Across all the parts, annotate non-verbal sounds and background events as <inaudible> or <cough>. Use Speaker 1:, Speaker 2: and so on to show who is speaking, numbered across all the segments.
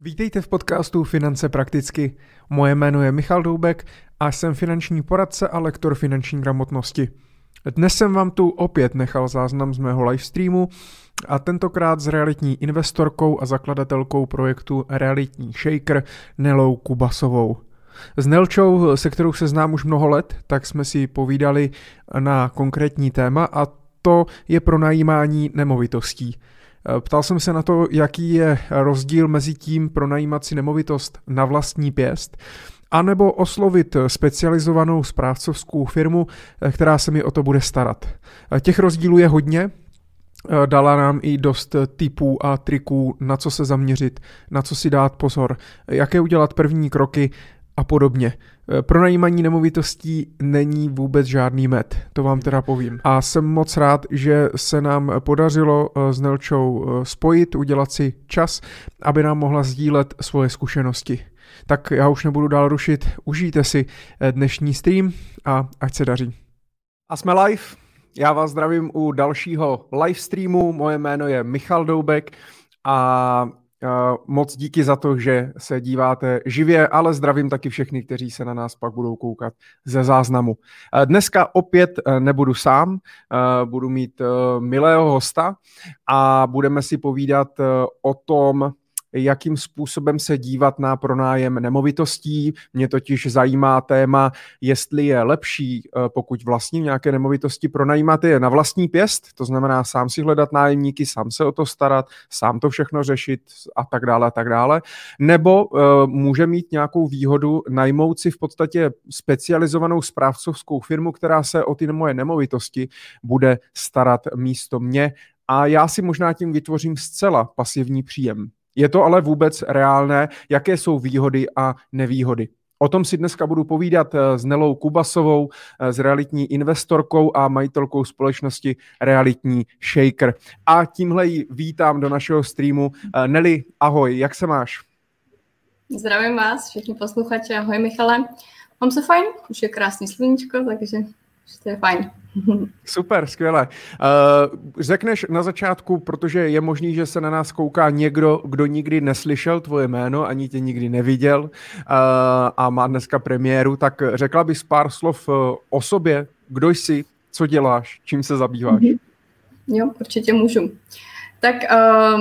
Speaker 1: Vítejte v podcastu Finance prakticky. Moje jméno je Michal Doubek a jsem finanční poradce a lektor finanční gramotnosti. Dnes jsem vám tu opět nechal záznam z mého livestreamu a tentokrát s realitní investorkou a zakladatelkou projektu Realitní Shaker Nelou Kubasovou. S Nelčou, se kterou se znám už mnoho let, tak jsme si povídali na konkrétní téma a to je pronajímání nemovitostí. Ptal jsem se na to, jaký je rozdíl mezi tím pronajímat si nemovitost na vlastní pěst, anebo oslovit specializovanou správcovskou firmu, která se mi o to bude starat. Těch rozdílů je hodně, dala nám i dost tipů a triků, na co se zaměřit, na co si dát pozor, jaké udělat první kroky a podobně. E, pronajímaní nemovitostí není vůbec žádný med, to vám teda povím. A jsem moc rád, že se nám podařilo e, s Nelčou e, spojit, udělat si čas, aby nám mohla sdílet svoje zkušenosti. Tak já už nebudu dál rušit, užijte si dnešní stream a ať se daří. A jsme live. Já vás zdravím u dalšího live streamu. Moje jméno je Michal Doubek a Moc díky za to, že se díváte živě, ale zdravím taky všechny, kteří se na nás pak budou koukat ze záznamu. Dneska opět e, nebudu sám, e, budu mít e, milého hosta a budeme si povídat o tom, jakým způsobem se dívat na pronájem nemovitostí. Mě totiž zajímá téma, jestli je lepší, eh, pokud vlastním nějaké nemovitosti, pronajímat je na vlastní pěst, to znamená sám si hledat nájemníky, sám se o to starat, sám to všechno řešit a tak dále a tak dále, nebo uh, může mít nějakou výhodu najmout si v podstatě specializovanou správcovskou firmu, která se o ty moje nemovitosti bude starat místo mě a já si možná tím vytvořím zcela pasivní příjem. Je to ale vůbec reálné? Jaké jsou výhody a nevýhody? O tom si dneska budu povídat eh, s Nelou Kubasovou, eh, s realitní investorkou a majitelkou společnosti Realitní Shaker. A tímhle ji vítám do našeho streamu. Eh, Neli, ahoj, jak se máš?
Speaker 2: Zdravím vás, všichni posluchači, ahoj Michale. Mám se fajn, už je krásný sluníčko, takže to je fajn. <laughs>
Speaker 1: Super, skvěle. Uh, řekneš na začátku, protože je možný, že se na nás kouká někdo, kdo nikdy neslyšel tvoje jméno, ani tě nikdy neviděl uh, a má dneska premiéru, tak řekla bys pár slov uh, o sobě, kdo jsi, co děláš, čím se zabýváš? Mm-hmm.
Speaker 2: Jo, určitě můžu. Tak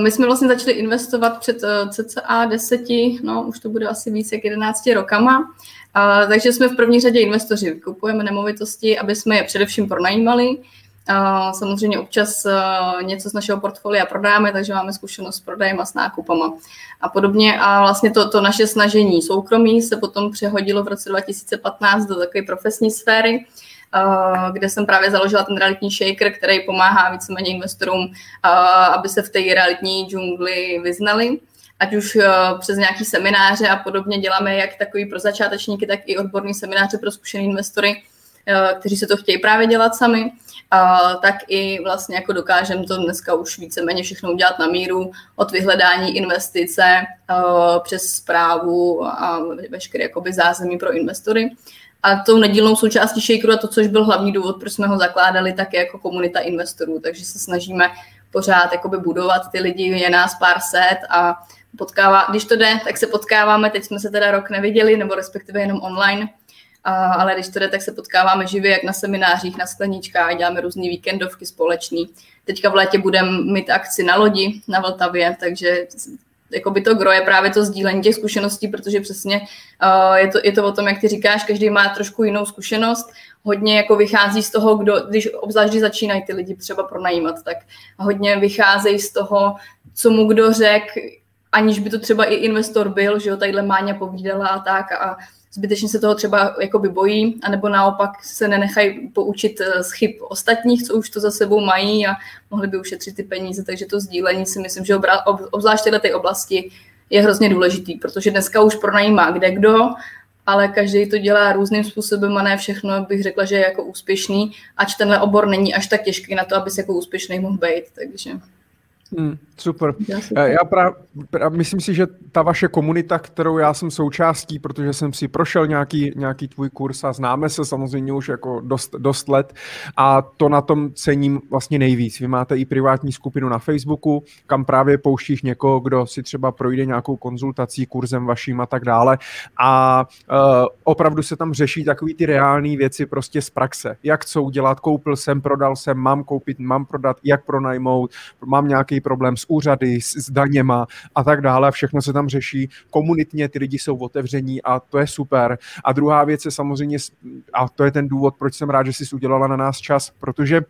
Speaker 2: my jsme vlastně začali investovat před cca deseti, no už to bude asi více jak 11 rokama. Uh, takže jsme v první řadě investoři, kupujeme nemovitosti, aby jsme je především pronajímali. Uh, samozřejmě občas uh, něco z našeho portfolia prodáme, takže máme zkušenost s prodejem a s nákupama a podobně. A vlastně to, to naše snažení soukromí se potom přehodilo v roce 2015 do takové profesní sféry, uh, kde jsem právě založila ten realitní shaker, který pomáhá víceméně investorům, uh, aby se v té realitní džungli vyznali ať už uh, přes nějaký semináře a podobně děláme jak takový pro začátečníky, tak i odborný semináře pro zkušené investory, uh, kteří se to chtějí právě dělat sami, uh, tak i vlastně jako dokážeme to dneska už víceméně všechno udělat na míru, od vyhledání investice přes zprávu a veškeré jakoby zázemí pro investory. A tou nedílnou součástí Shakeru a to, což byl hlavní důvod, proč jsme ho zakládali, tak je jako komunita investorů. Takže se snažíme pořád jakoby budovat ty lidi, je nás pár set a potkává, když to jde, tak se potkáváme, teď jsme se teda rok neviděli, nebo respektive jenom online, a, ale když to jde, tak se potkáváme živě, jak na seminářích, na skleníčkách, děláme různé víkendovky společný. Teďka v létě budeme mít akci na lodi na Vltavě, takže jako by to gro je právě to sdílení těch zkušeností, protože přesně uh, je, to, je to o tom, jak ty říkáš, každý má trošku jinou zkušenost, hodně jako vychází z toho, kdo, když obzvlášť když začínají ty lidi třeba pronajímat, tak hodně vycházejí z toho, co mu kdo řekl, aniž by to třeba i investor byl, že jo, tadyhle Máňa povídala a tak a zbytečně se toho třeba jakoby bojí, anebo naopak se nenechají poučit eh, z chyb ostatních, co už to za sebou mají a mohli by ušetřit ty peníze, takže to sdílení si myslím, že obzvlášť v té oblasti je hrozně důležitý, protože dneska už pronajímá kde kdo, ale každý to dělá různým způsobem a ne všechno bych řekla, že je jako úspěšný, ač tenhle obor není až tak těžký na to, aby se jako úspěšný mohl být, takže...
Speaker 1: Hmm, super. Já, já pra, pra, myslím si, že ta vaše komunita, kterou já jsem součástí, protože jsem si prošel nějaký, nějaký tvůj kurz a známe se samozřejmě už jako dost, dost let a to na tom cením vlastně nejvíc. Vy máte i privátní skupinu na Facebooku, kam právě pouštíš někoho, kdo si třeba projde nějakou konzultací, kurzem vaším a tak dále a uh, opravdu se tam řeší takové ty reální věci prostě z praxe. Jak co udělat, koupil jsem, prodal jsem, mám koupit, mám prodat, jak pronajmout, mám nějaký problém s úřady, s, s daněma a tak dále. Všechno se tam řeší komunitně, ty lidi jsou otevření a to je super. A druhá věc je samozřejmě, a to je ten důvod, proč jsem rád, že jsi udělala na nás čas, protože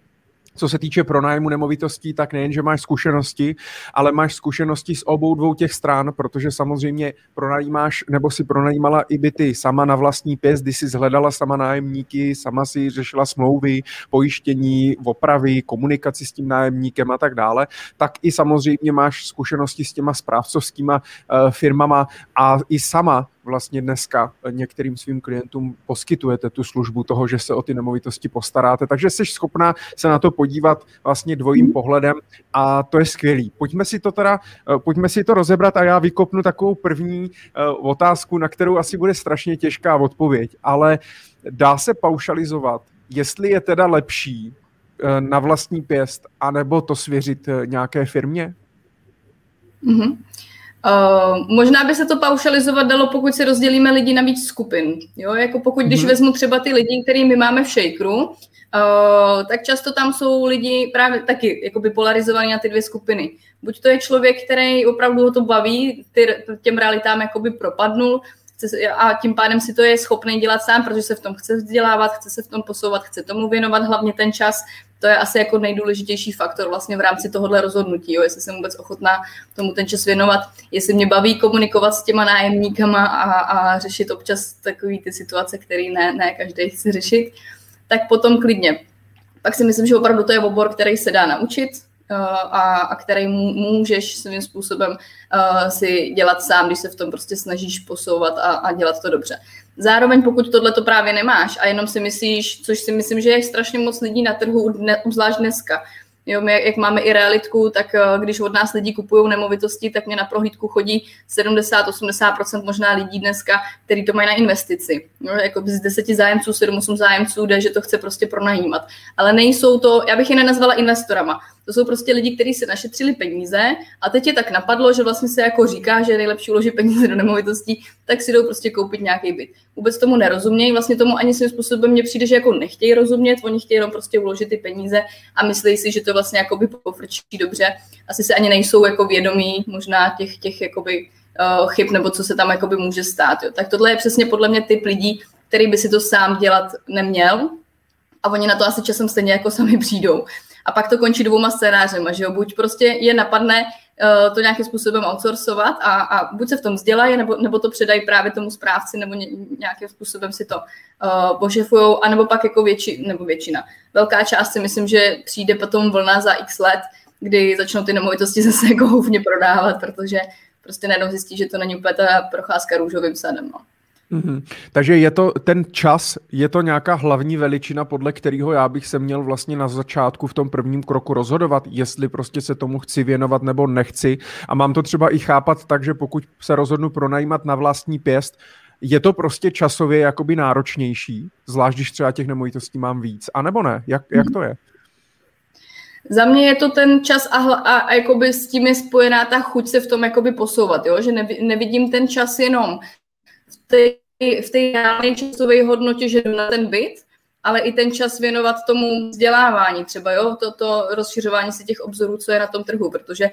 Speaker 1: co se týče pronájmu nemovitostí, tak nejen, že máš zkušenosti, ale máš zkušenosti z obou dvou těch stran, protože samozřejmě pronajímáš nebo si pronajímala i byty sama na vlastní pěst, kdy jsi zhledala sama nájemníky, sama si řešila smlouvy, pojištění, opravy, komunikaci s tím nájemníkem a tak dále, tak i samozřejmě máš zkušenosti s těma správcovskýma uh, firmama a i sama vlastně dneska některým svým klientům poskytujete tu službu toho, že se o ty nemovitosti postaráte. Takže jsi schopná se na to podívat vlastně dvojím pohledem a to je skvělý. Pojďme si to teda, eh, pojďme si to rozebrat a já vykopnu takovou první eh, otázku, na kterou asi bude strašně těžká odpověď, ale dá se paušalizovat, jestli je teda lepší eh, na vlastní pěst, anebo to svěřit nějaké firmě?
Speaker 2: Mm-hmm. Uh, možná by se to paušalizovat dalo, pokud si rozdělíme lidi na víc skupin. Jo? Jako pokud, když mm-hmm. vezmu třeba ty lidi, který my máme v Shakeru, uh, tak často tam jsou lidi právě taky jakoby polarizovaní na ty dvě skupiny. Buď to je člověk, který opravdu ho to baví, ty, těm realitám jakoby propadnul, a tím pádem si to je schopný dělat sám, protože se v tom chce vzdělávat, chce se v tom posouvat, chce tomu věnovat hlavně ten čas. To je asi jako nejdůležitější faktor vlastně v rámci tohohle rozhodnutí, jo, jestli jsem vůbec ochotná tomu ten čas věnovat, jestli mě baví komunikovat s těma nájemníkama a, a řešit občas takové ty situace, které ne, ne každý chce řešit, tak potom klidně. Pak si myslím, že opravdu to je obor, který se dá naučit, a, a který můžeš svým způsobem uh, si dělat sám, když se v tom prostě snažíš posouvat a, a dělat to dobře. Zároveň pokud tohle to právě nemáš a jenom si myslíš, což si myslím, že je strašně moc lidí na trhu, zvlášť dneska, Jo, my, jak máme i realitku, tak eh, když od nás lidi kupují nemovitosti, tak mě na prohlídku chodí 70-80% možná lidí dneska, kteří to mají na investici. Jo, jako z deseti zájemců, 7-8 zájemců jde, že to chce prostě pronajímat. Ale nejsou to, já bych je nenazvala investorama. To jsou prostě lidi, kteří se našetřili peníze a teď je tak napadlo, že vlastně se jako říká, že je nejlepší uložit peníze do nemovitostí, tak si jdou prostě koupit nějaký byt. Vůbec tomu nerozumějí, vlastně tomu ani svým způsobem mně přijde, že jako nechtějí rozumět, oni chtějí jenom prostě uložit ty peníze a myslí si, že to vlastně jakoby pofrčí dobře. Asi se ani nejsou jako vědomí možná těch, těch jakoby uh, chyb nebo co se tam jakoby může stát. Jo. Tak tohle je přesně podle mě typ lidí, který by si to sám dělat neměl, a oni na to asi časem stejně jako sami přijdou. A pak to končí dvouma scénářema, že jo, buď prostě je napadne uh, to nějakým způsobem outsourcovat a, a buď se v tom vzdělají, nebo, nebo to předají právě tomu správci, nebo ně, nějakým způsobem si to uh, pošefujou, anebo pak jako větši, nebo většina. Velká část si myslím, že přijde potom vlna za x let, kdy začnou ty nemovitosti <laughs> zase jako prodávat, protože prostě najednou zjistí, že to není úplně ta procházka růžovým sadem. No.
Speaker 1: Mm-hmm. Takže je to ten čas, je to nějaká hlavní veličina, podle kterého já bych se měl vlastně na začátku v tom prvním kroku rozhodovat, jestli prostě se tomu chci věnovat nebo nechci. A mám to třeba i chápat tak, že pokud se rozhodnu pronajímat na vlastní pěst, je to prostě časově jakoby náročnější, zvlášť když třeba těch nemovitostí mám víc, a nebo ne? Jak, jak to je?
Speaker 2: Za mě je to ten čas a, a, a jakoby s tím je spojená ta chuť se v tom jakoby posouvat, jo? že nevidím ten čas jenom v té, v té reálné časové hodnotě, že na ten byt, ale i ten čas věnovat tomu vzdělávání třeba, jo, to, to rozšiřování si těch obzorů, co je na tom trhu, protože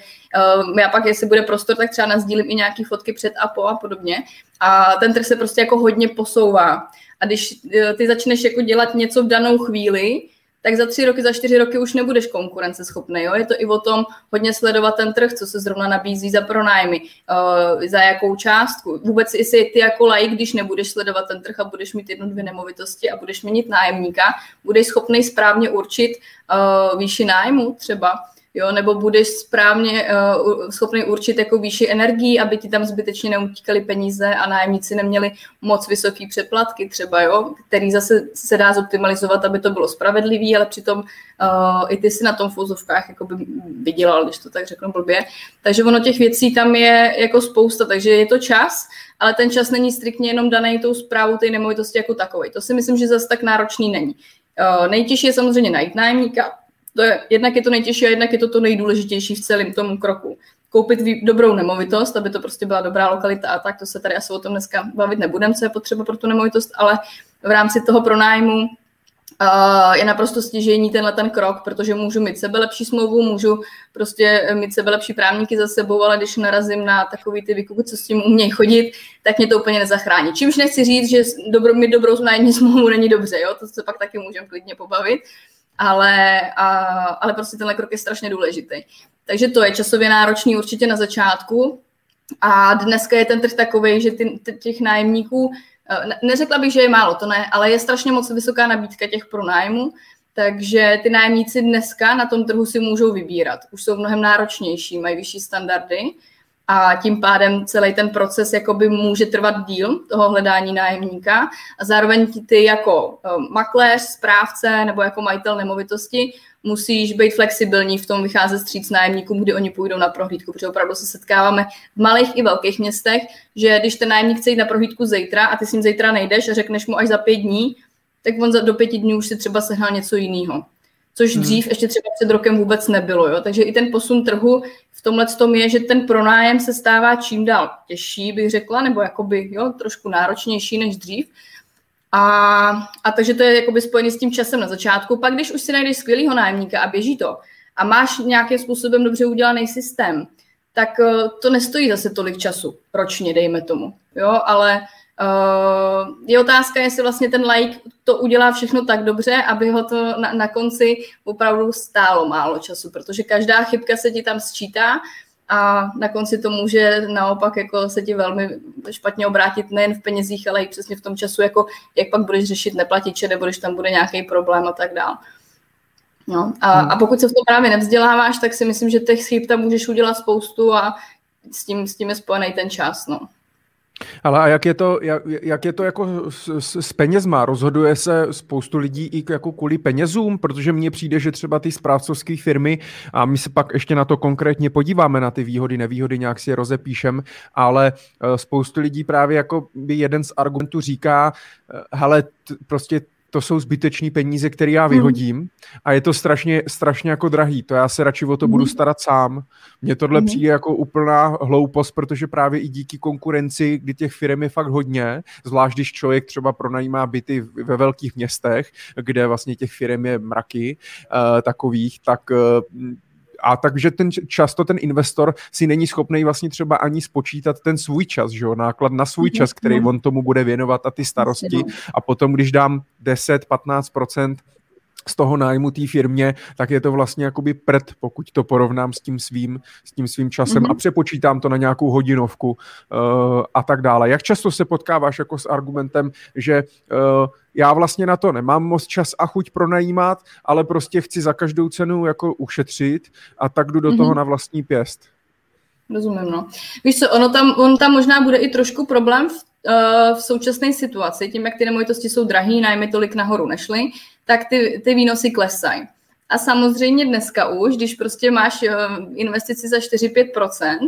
Speaker 2: uh, já pak, jestli bude prostor, tak třeba nazdílím i nějaké fotky před a po a podobně a ten trh se prostě jako hodně posouvá. A když uh, ty začneš jako dělat něco v danou chvíli, tak za tři roky, za čtyři roky už nebudeš konkurenceschopný. Jo? Je to i o tom hodně sledovat ten trh, co se zrovna nabízí za pronájmy, uh, za jakou částku. Vůbec jestli ty jako laik, když nebudeš sledovat ten trh a budeš mít jednu, dvě nemovitosti a budeš měnit nájemníka, budeš schopný správně určit uh, výši nájmu třeba, jo, nebo budeš správně uh, schopný určit jako výši energií, aby ti tam zbytečně neutíkaly peníze a nájemníci neměli moc vysoký přeplatky třeba, jo, který zase se dá zoptimalizovat, aby to bylo spravedlivý, ale přitom uh, i ty si na tom v jako by vydělal, když to tak řeknu blbě. Takže ono těch věcí tam je jako spousta, takže je to čas, ale ten čas není striktně jenom daný tou zprávou té nemovitosti jako takový. To si myslím, že zase tak náročný není. Uh, nejtěžší je samozřejmě najít nájemníka, to je, jednak je to nejtěžší a jednak je to to nejdůležitější v celém tom kroku. Koupit dobrou nemovitost, aby to prostě byla dobrá lokalita a tak, to se tady asi o tom dneska bavit nebudeme, co je potřeba pro tu nemovitost, ale v rámci toho pronájmu uh, je naprosto stěžení tenhle ten krok, protože můžu mít sebe lepší smlouvu, můžu prostě mít sebe lepší právníky za sebou, ale když narazím na takový ty výkupy, co s tím umějí chodit, tak mě to úplně nezachrání. Čímž nechci říct, že dobro, mít dobrou nájemní <laughs> smlouvu není dobře, jo? to se pak taky můžeme klidně pobavit, ale, a, ale prostě tenhle krok je strašně důležitý. Takže to je časově náročný určitě na začátku a dneska je ten trh takový, že ty, těch nájemníků, eh, neřekla bych, že je málo, to ne, ale je strašně moc vysoká nabídka těch pronájmů, takže ty nájemníci dneska na tom trhu si můžou vybírat. Už jsou mnohem náročnější, mají vyšší standardy a tím pádem celý ten proces jakoby může trvat díl toho hledání nájemníka a zároveň ty jako eh, makléř, správce nebo jako majitel nemovitosti musíš být flexibilní v tom vycházet stříc nájemníkům, kdy oni půjdou na prohlídku, protože opravdu se setkáváme v malých i velkých městech, že když ten nájemník chce jít na prohlídku zítra a ty s ním zítra nejdeš a řekneš mu až za pět dní, tak on za, do pěti dní už si třeba sehnal něco jiného což hmm. dřív ještě třeba před rokem vůbec nebylo. Jo? Takže i ten posun trhu v tomhle tom je, že ten pronájem se stává čím dál těžší, bych řekla, nebo jakoby jo, trošku náročnější než dřív. A, a takže to je jakoby spojené s tím časem na začátku. Pak, když už si najdeš skvělého nájemníka a běží to a máš nějakým způsobem dobře udělaný systém, tak eh, to nestojí zase tolik času ročně, dejme tomu. Jo, ale Uh, je otázka, jestli vlastně ten like to udělá všechno tak dobře, aby ho to na, na konci opravdu stálo málo času, protože každá chybka se ti tam sčítá a na konci to může naopak jako se ti velmi špatně obrátit nejen v penězích, ale i přesně v tom času, jako jak pak budeš řešit neplatiče, nebo když tam bude nějaký problém a tak dále. No, a, hmm. a pokud se v tom právě nevzděláváš, tak si myslím, že těch chyb tam můžeš udělat spoustu a s tím, s tím je spojený ten čas. No.
Speaker 1: Ale a jak je to, jak, jak je to jako s, s, s penězma? Rozhoduje se spoustu lidí i jako kvůli penězům? Protože mně přijde, že třeba ty správcovské firmy, a my se pak ještě na to konkrétně podíváme, na ty výhody, nevýhody, nějak si je rozepíšem, ale uh, spoustu lidí právě jako by jeden z argumentů říká, uh, hele, t, prostě to jsou zbytečné peníze, které já hmm. vyhodím hmm. a je to strašně, strašně jako drahý, to já se radši o to hmm. budu starat sám. Mně tohle hmm. přijde jako úplná hloupost, protože právě i díky konkurenci, kdy těch firm je fakt hodně, zvlášť když člověk třeba pronajímá byty ve velkých městech, kde vlastně těch firm je mraky uh, takových, tak uh, a takže ten často ten investor si není schopný vlastně třeba ani spočítat ten svůj čas, že jo, náklad na svůj čas, který on tomu bude věnovat a ty starosti a potom, když dám 10-15% z toho nájmu té firmě, tak je to vlastně jakoby prd, pokud to porovnám s tím svým, s tím svým časem mm-hmm. a přepočítám to na nějakou hodinovku uh, a tak dále. Jak často se potkáváš jako s argumentem, že uh, já vlastně na to nemám moc čas a chuť pronajímat, ale prostě chci za každou cenu jako ušetřit a tak jdu do mm-hmm. toho na vlastní pěst.
Speaker 2: Rozumím, no. Víš co, ono tam, on tam možná bude i trošku problém v, uh, v současné situaci, tím, jak ty nemovitosti jsou drahý, nájmy tolik nahoru nešly, tak ty, ty výnosy klesají. A samozřejmě dneska už, když prostě máš uh, investici za 4-5%,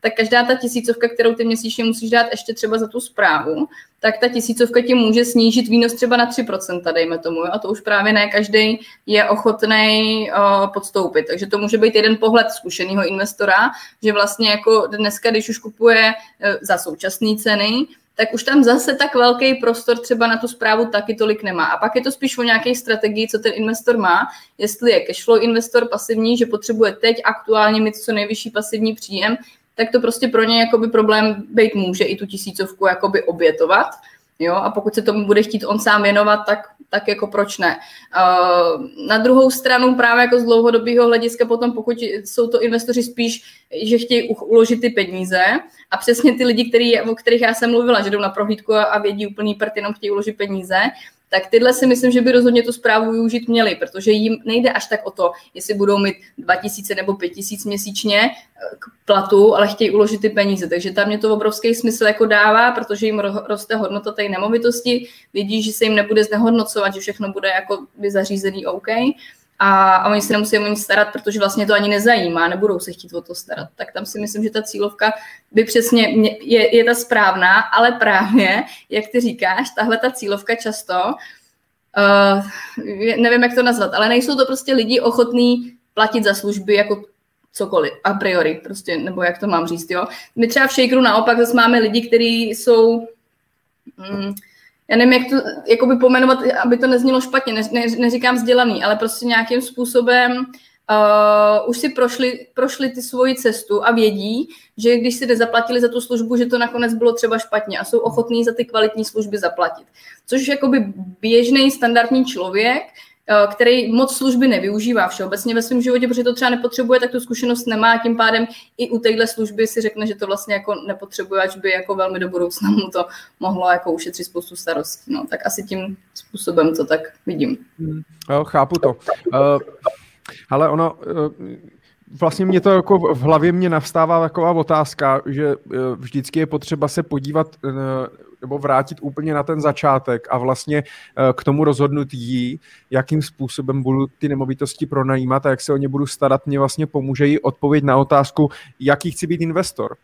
Speaker 2: tak každá ta tisícovka, kterou ty měsíčně musíš dát ještě třeba za tu zprávu, tak ta tisícovka ti může snížit výnos třeba na 3%, dejme tomu. A to už právě ne každý je ochotný uh, podstoupit. Takže to může být jeden pohled zkušeného investora, že vlastně jako dneska, když už kupuje uh, za současné ceny, tak už tam zase tak velký prostor třeba na tu zprávu taky tolik nemá. A pak je to spíš o nějaké strategii, co ten investor má, jestli je cashflow investor pasivní, že potřebuje teď aktuálně mít co nejvyšší pasivní příjem, tak to prostě pro ně jakoby problém být může i tu tisícovku jakoby obětovat. Jo? A pokud se tomu bude chtít on sám věnovat, tak, tak jako proč ne. Uh, na druhou stranu právě jako z dlouhodobého hlediska potom, pokud jsou to investoři spíš, že chtějí uložit ty peníze a přesně ty lidi, který, o kterých já jsem mluvila, že jdou na prohlídku a, a vědí úplný prd, jenom chtějí uložit peníze, tak tyhle si myslím, že by rozhodně tu zprávu využít měli, protože jim nejde až tak o to, jestli budou mít 2000 nebo 5000 měsíčně eh, k platu, ale chtějí uložit ty peníze. Takže tam mě to obrovský smysl jako dává, protože jim roste hodnota té nemovitosti, vidí, že se jim nebude znehodnocovat, že všechno bude jako by zařízený OK a, a oni se nemusí o nic starat, protože vlastně to ani nezajímá, nebudou se chtít o to starat. Tak tam si myslím, že ta cílovka by přesně je, je ta správná, ale právě, jak ty říkáš, tahle ta cílovka často, uh, nevím, jak to nazvat, ale nejsou to prostě lidi ochotní platit za služby jako cokoliv, a priori, prostě, nebo jak to mám říct, jo. My třeba v Shakeru naopak zase máme lidi, kteří jsou, mm, já nevím, jak to jakoby pomenovat, aby to neznělo špatně, ne, ne, neříkám vzdělaný, ale prostě nějakým způsobem uh, už si prošli, prošli ty svoji cestu a vědí, že když si nezaplatili za tu službu, že to nakonec bylo třeba špatně a jsou ochotní za ty kvalitní služby zaplatit. Což jakoby běžný standardní člověk který moc služby nevyužívá všeobecně ve svém životě, protože to třeba nepotřebuje, tak tu zkušenost nemá, tím pádem i u téhle služby si řekne, že to vlastně jako nepotřebuje, až by jako velmi do budoucna mu to mohlo jako ušetřit spoustu starostí. No, tak asi tím způsobem to tak vidím.
Speaker 1: Hmm, jo, chápu to. Uh, ale ono, uh, vlastně mě to jako v hlavě mě navstává taková otázka, že vždycky je potřeba se podívat nebo vrátit úplně na ten začátek a vlastně eh, k tomu rozhodnutí, jakým způsobem budu ty nemovitosti pronajímat a jak se o ně budu starat, mě vlastně pomůže i odpověď na otázku, jaký chci být investor.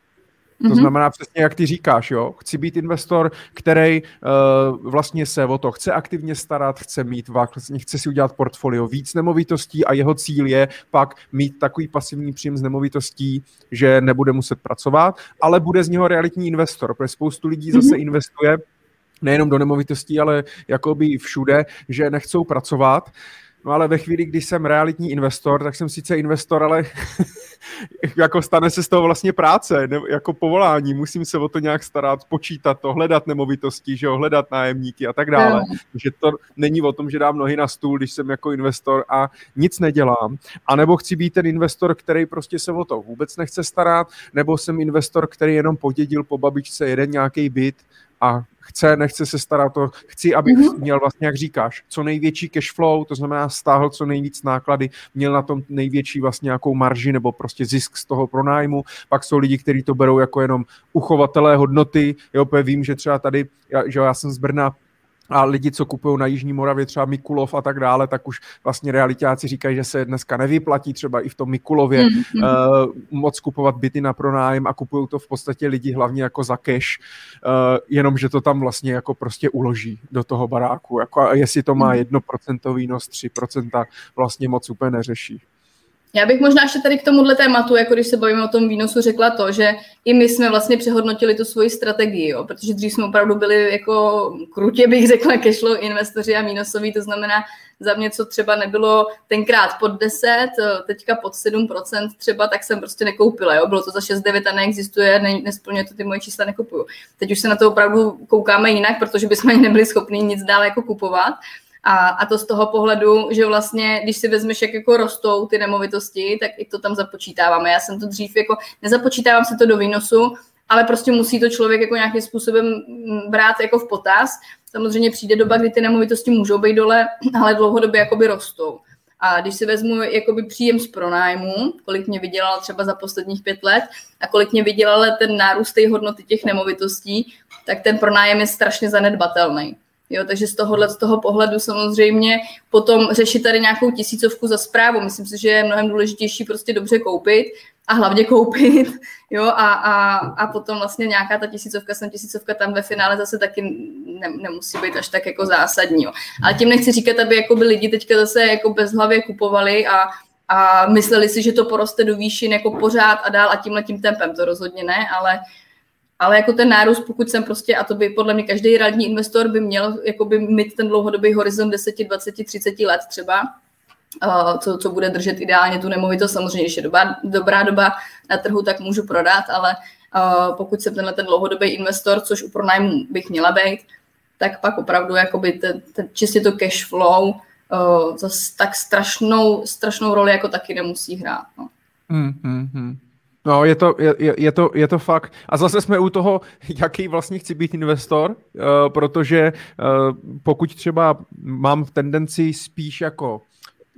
Speaker 1: To mm-hmm. znamená přesně, jak ty říkáš, jo. Chci být investor, který uh, vlastně se o to chce aktivně starat, chce mít, vlastně chce si udělat portfolio víc nemovitostí a jeho cíl je pak mít takový pasivní příjem z nemovitostí, že nebude muset pracovat, ale bude z něho realitní investor, protože spoustu lidí zase mm-hmm. investuje nejenom do nemovitostí, ale jakoby všude, že nechcou pracovat No ale ve chvíli, kdy jsem realitní investor, tak jsem sice investor, ale <laughs> jako stane se z toho vlastně práce, ne, jako povolání, musím se o to nějak starat, počítat to, hledat nemovitosti, že jo, hledat nájemníky a tak dále. No. Že to není o tom, že dám nohy na stůl, když jsem jako investor a nic nedělám. A nebo chci být ten investor, který prostě se o to vůbec nechce starat, nebo jsem investor, který jenom podědil po babičce jeden nějaký byt a chce, nechce se starat to, chci, abych mm-hmm. měl vlastně, jak říkáš, co největší cash flow, to znamená stáhl co nejvíc náklady, měl na tom největší vlastně nějakou marži nebo prostě zisk z toho pronájmu, pak jsou lidi, kteří to berou jako jenom uchovatelé hodnoty, jo, vím, že třeba tady, já, že já jsem z Brna, a lidi, co kupují na Jižní Moravě třeba Mikulov a tak dále, tak už vlastně realitáci říkají, že se dneska nevyplatí třeba i v tom Mikulově mm-hmm. uh, moc kupovat byty na pronájem a kupují to v podstatě lidi hlavně jako za cash, uh, jenom že to tam vlastně jako prostě uloží do toho baráku. Jako a jestli to má 1% mhm. výnos, 3% vlastně moc úplně neřeší.
Speaker 2: Já bych možná ještě tady k tomuhle tématu, jako když se bavíme o tom výnosu, řekla to, že i my jsme vlastně přehodnotili tu svoji strategii, jo, protože dřív jsme opravdu byli jako krutě bych řekla cashflow investoři a výnosoví, to znamená za mě, co třeba nebylo tenkrát pod 10, teďka pod 7% třeba, tak jsem prostě nekoupila, jo, bylo to za 6-9 a neexistuje, ne, nesplňuje to ty moje čísla, nekupuju. Teď už se na to opravdu koukáme jinak, protože bychom nebyli schopni nic dál jako kupovat. A, a to z toho pohledu, že vlastně, když si vezmeš, jak jako rostou ty nemovitosti, tak i to tam započítáváme. Já jsem to dřív jako, nezapočítávám se to do výnosu, ale prostě musí to člověk jako nějakým způsobem brát jako v potaz. Samozřejmě přijde doba, kdy ty nemovitosti můžou být dole, ale dlouhodobě jakoby rostou. A když si vezmu jakoby příjem z pronájmu, kolik mě vydělal třeba za posledních pět let a kolik mě vydělal ten nárůst té hodnoty těch nemovitostí, tak ten pronájem je strašně zanedbatelný. Jo, takže z tohohle z toho pohledu samozřejmě potom řešit tady nějakou tisícovku za zprávu. Myslím si, že je mnohem důležitější prostě dobře koupit a hlavně koupit, <laughs> jo, a, a, a potom vlastně nějaká ta tisícovka sem, tisícovka tam ve finále zase taky ne, nemusí být až tak jako zásadní, jo. Ale tím nechci říkat, aby jako by lidi teďka zase jako bezhlavě kupovali a, a mysleli si, že to poroste do výšin jako pořád a dál a tímhle tím tempem, to rozhodně ne, ale ale jako ten nárůst, pokud jsem prostě, a to by podle mě každý radní investor by měl jakoby mít ten dlouhodobý horizont 10, 20, 30 let třeba, uh, co, co bude držet ideálně tu nemovitost. Samozřejmě, když je dobrá, dobrá doba na trhu, tak můžu prodat, ale uh, pokud jsem tenhle ten dlouhodobý investor, což u pronájmu bych měla být, tak pak opravdu jakoby ten, ten, čistě to cash flow uh, zase tak strašnou, strašnou roli jako taky nemusí hrát. No.
Speaker 1: Hmm, hmm, hmm. No, je to, je, je, to, je to fakt. A zase jsme u toho, <laughs> jaký vlastně chci být investor, uh, protože uh, pokud třeba mám tendenci spíš jako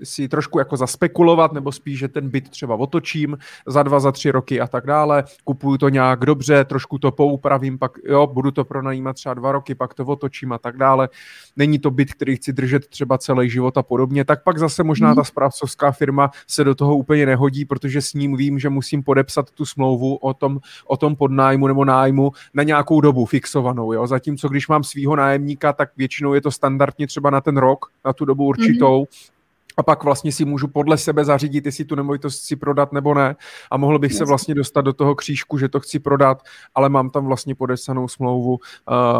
Speaker 1: si trošku jako zaspekulovat, nebo spíš, že ten byt třeba otočím za dva, za tři roky a tak dále, kupuju to nějak dobře, trošku to poupravím, pak jo, budu to pronajímat třeba dva roky, pak to otočím a tak dále. Není to byt, který chci držet třeba celý život a podobně, tak pak zase možná mhm. ta správcovská firma se do toho úplně nehodí, protože s ním vím, že musím podepsat tu smlouvu o tom, o tom podnájmu nebo nájmu na nějakou dobu fixovanou. Jo? Zatímco když mám svého nájemníka, tak většinou je to standardně třeba na ten rok, na tu dobu určitou, mm-hmm a pak vlastně si můžu podle sebe zařídit, jestli tu nemovitost chci prodat nebo ne. A mohl bych se vlastně dostat do toho křížku, že to chci prodat, ale mám tam vlastně podepsanou smlouvu uh,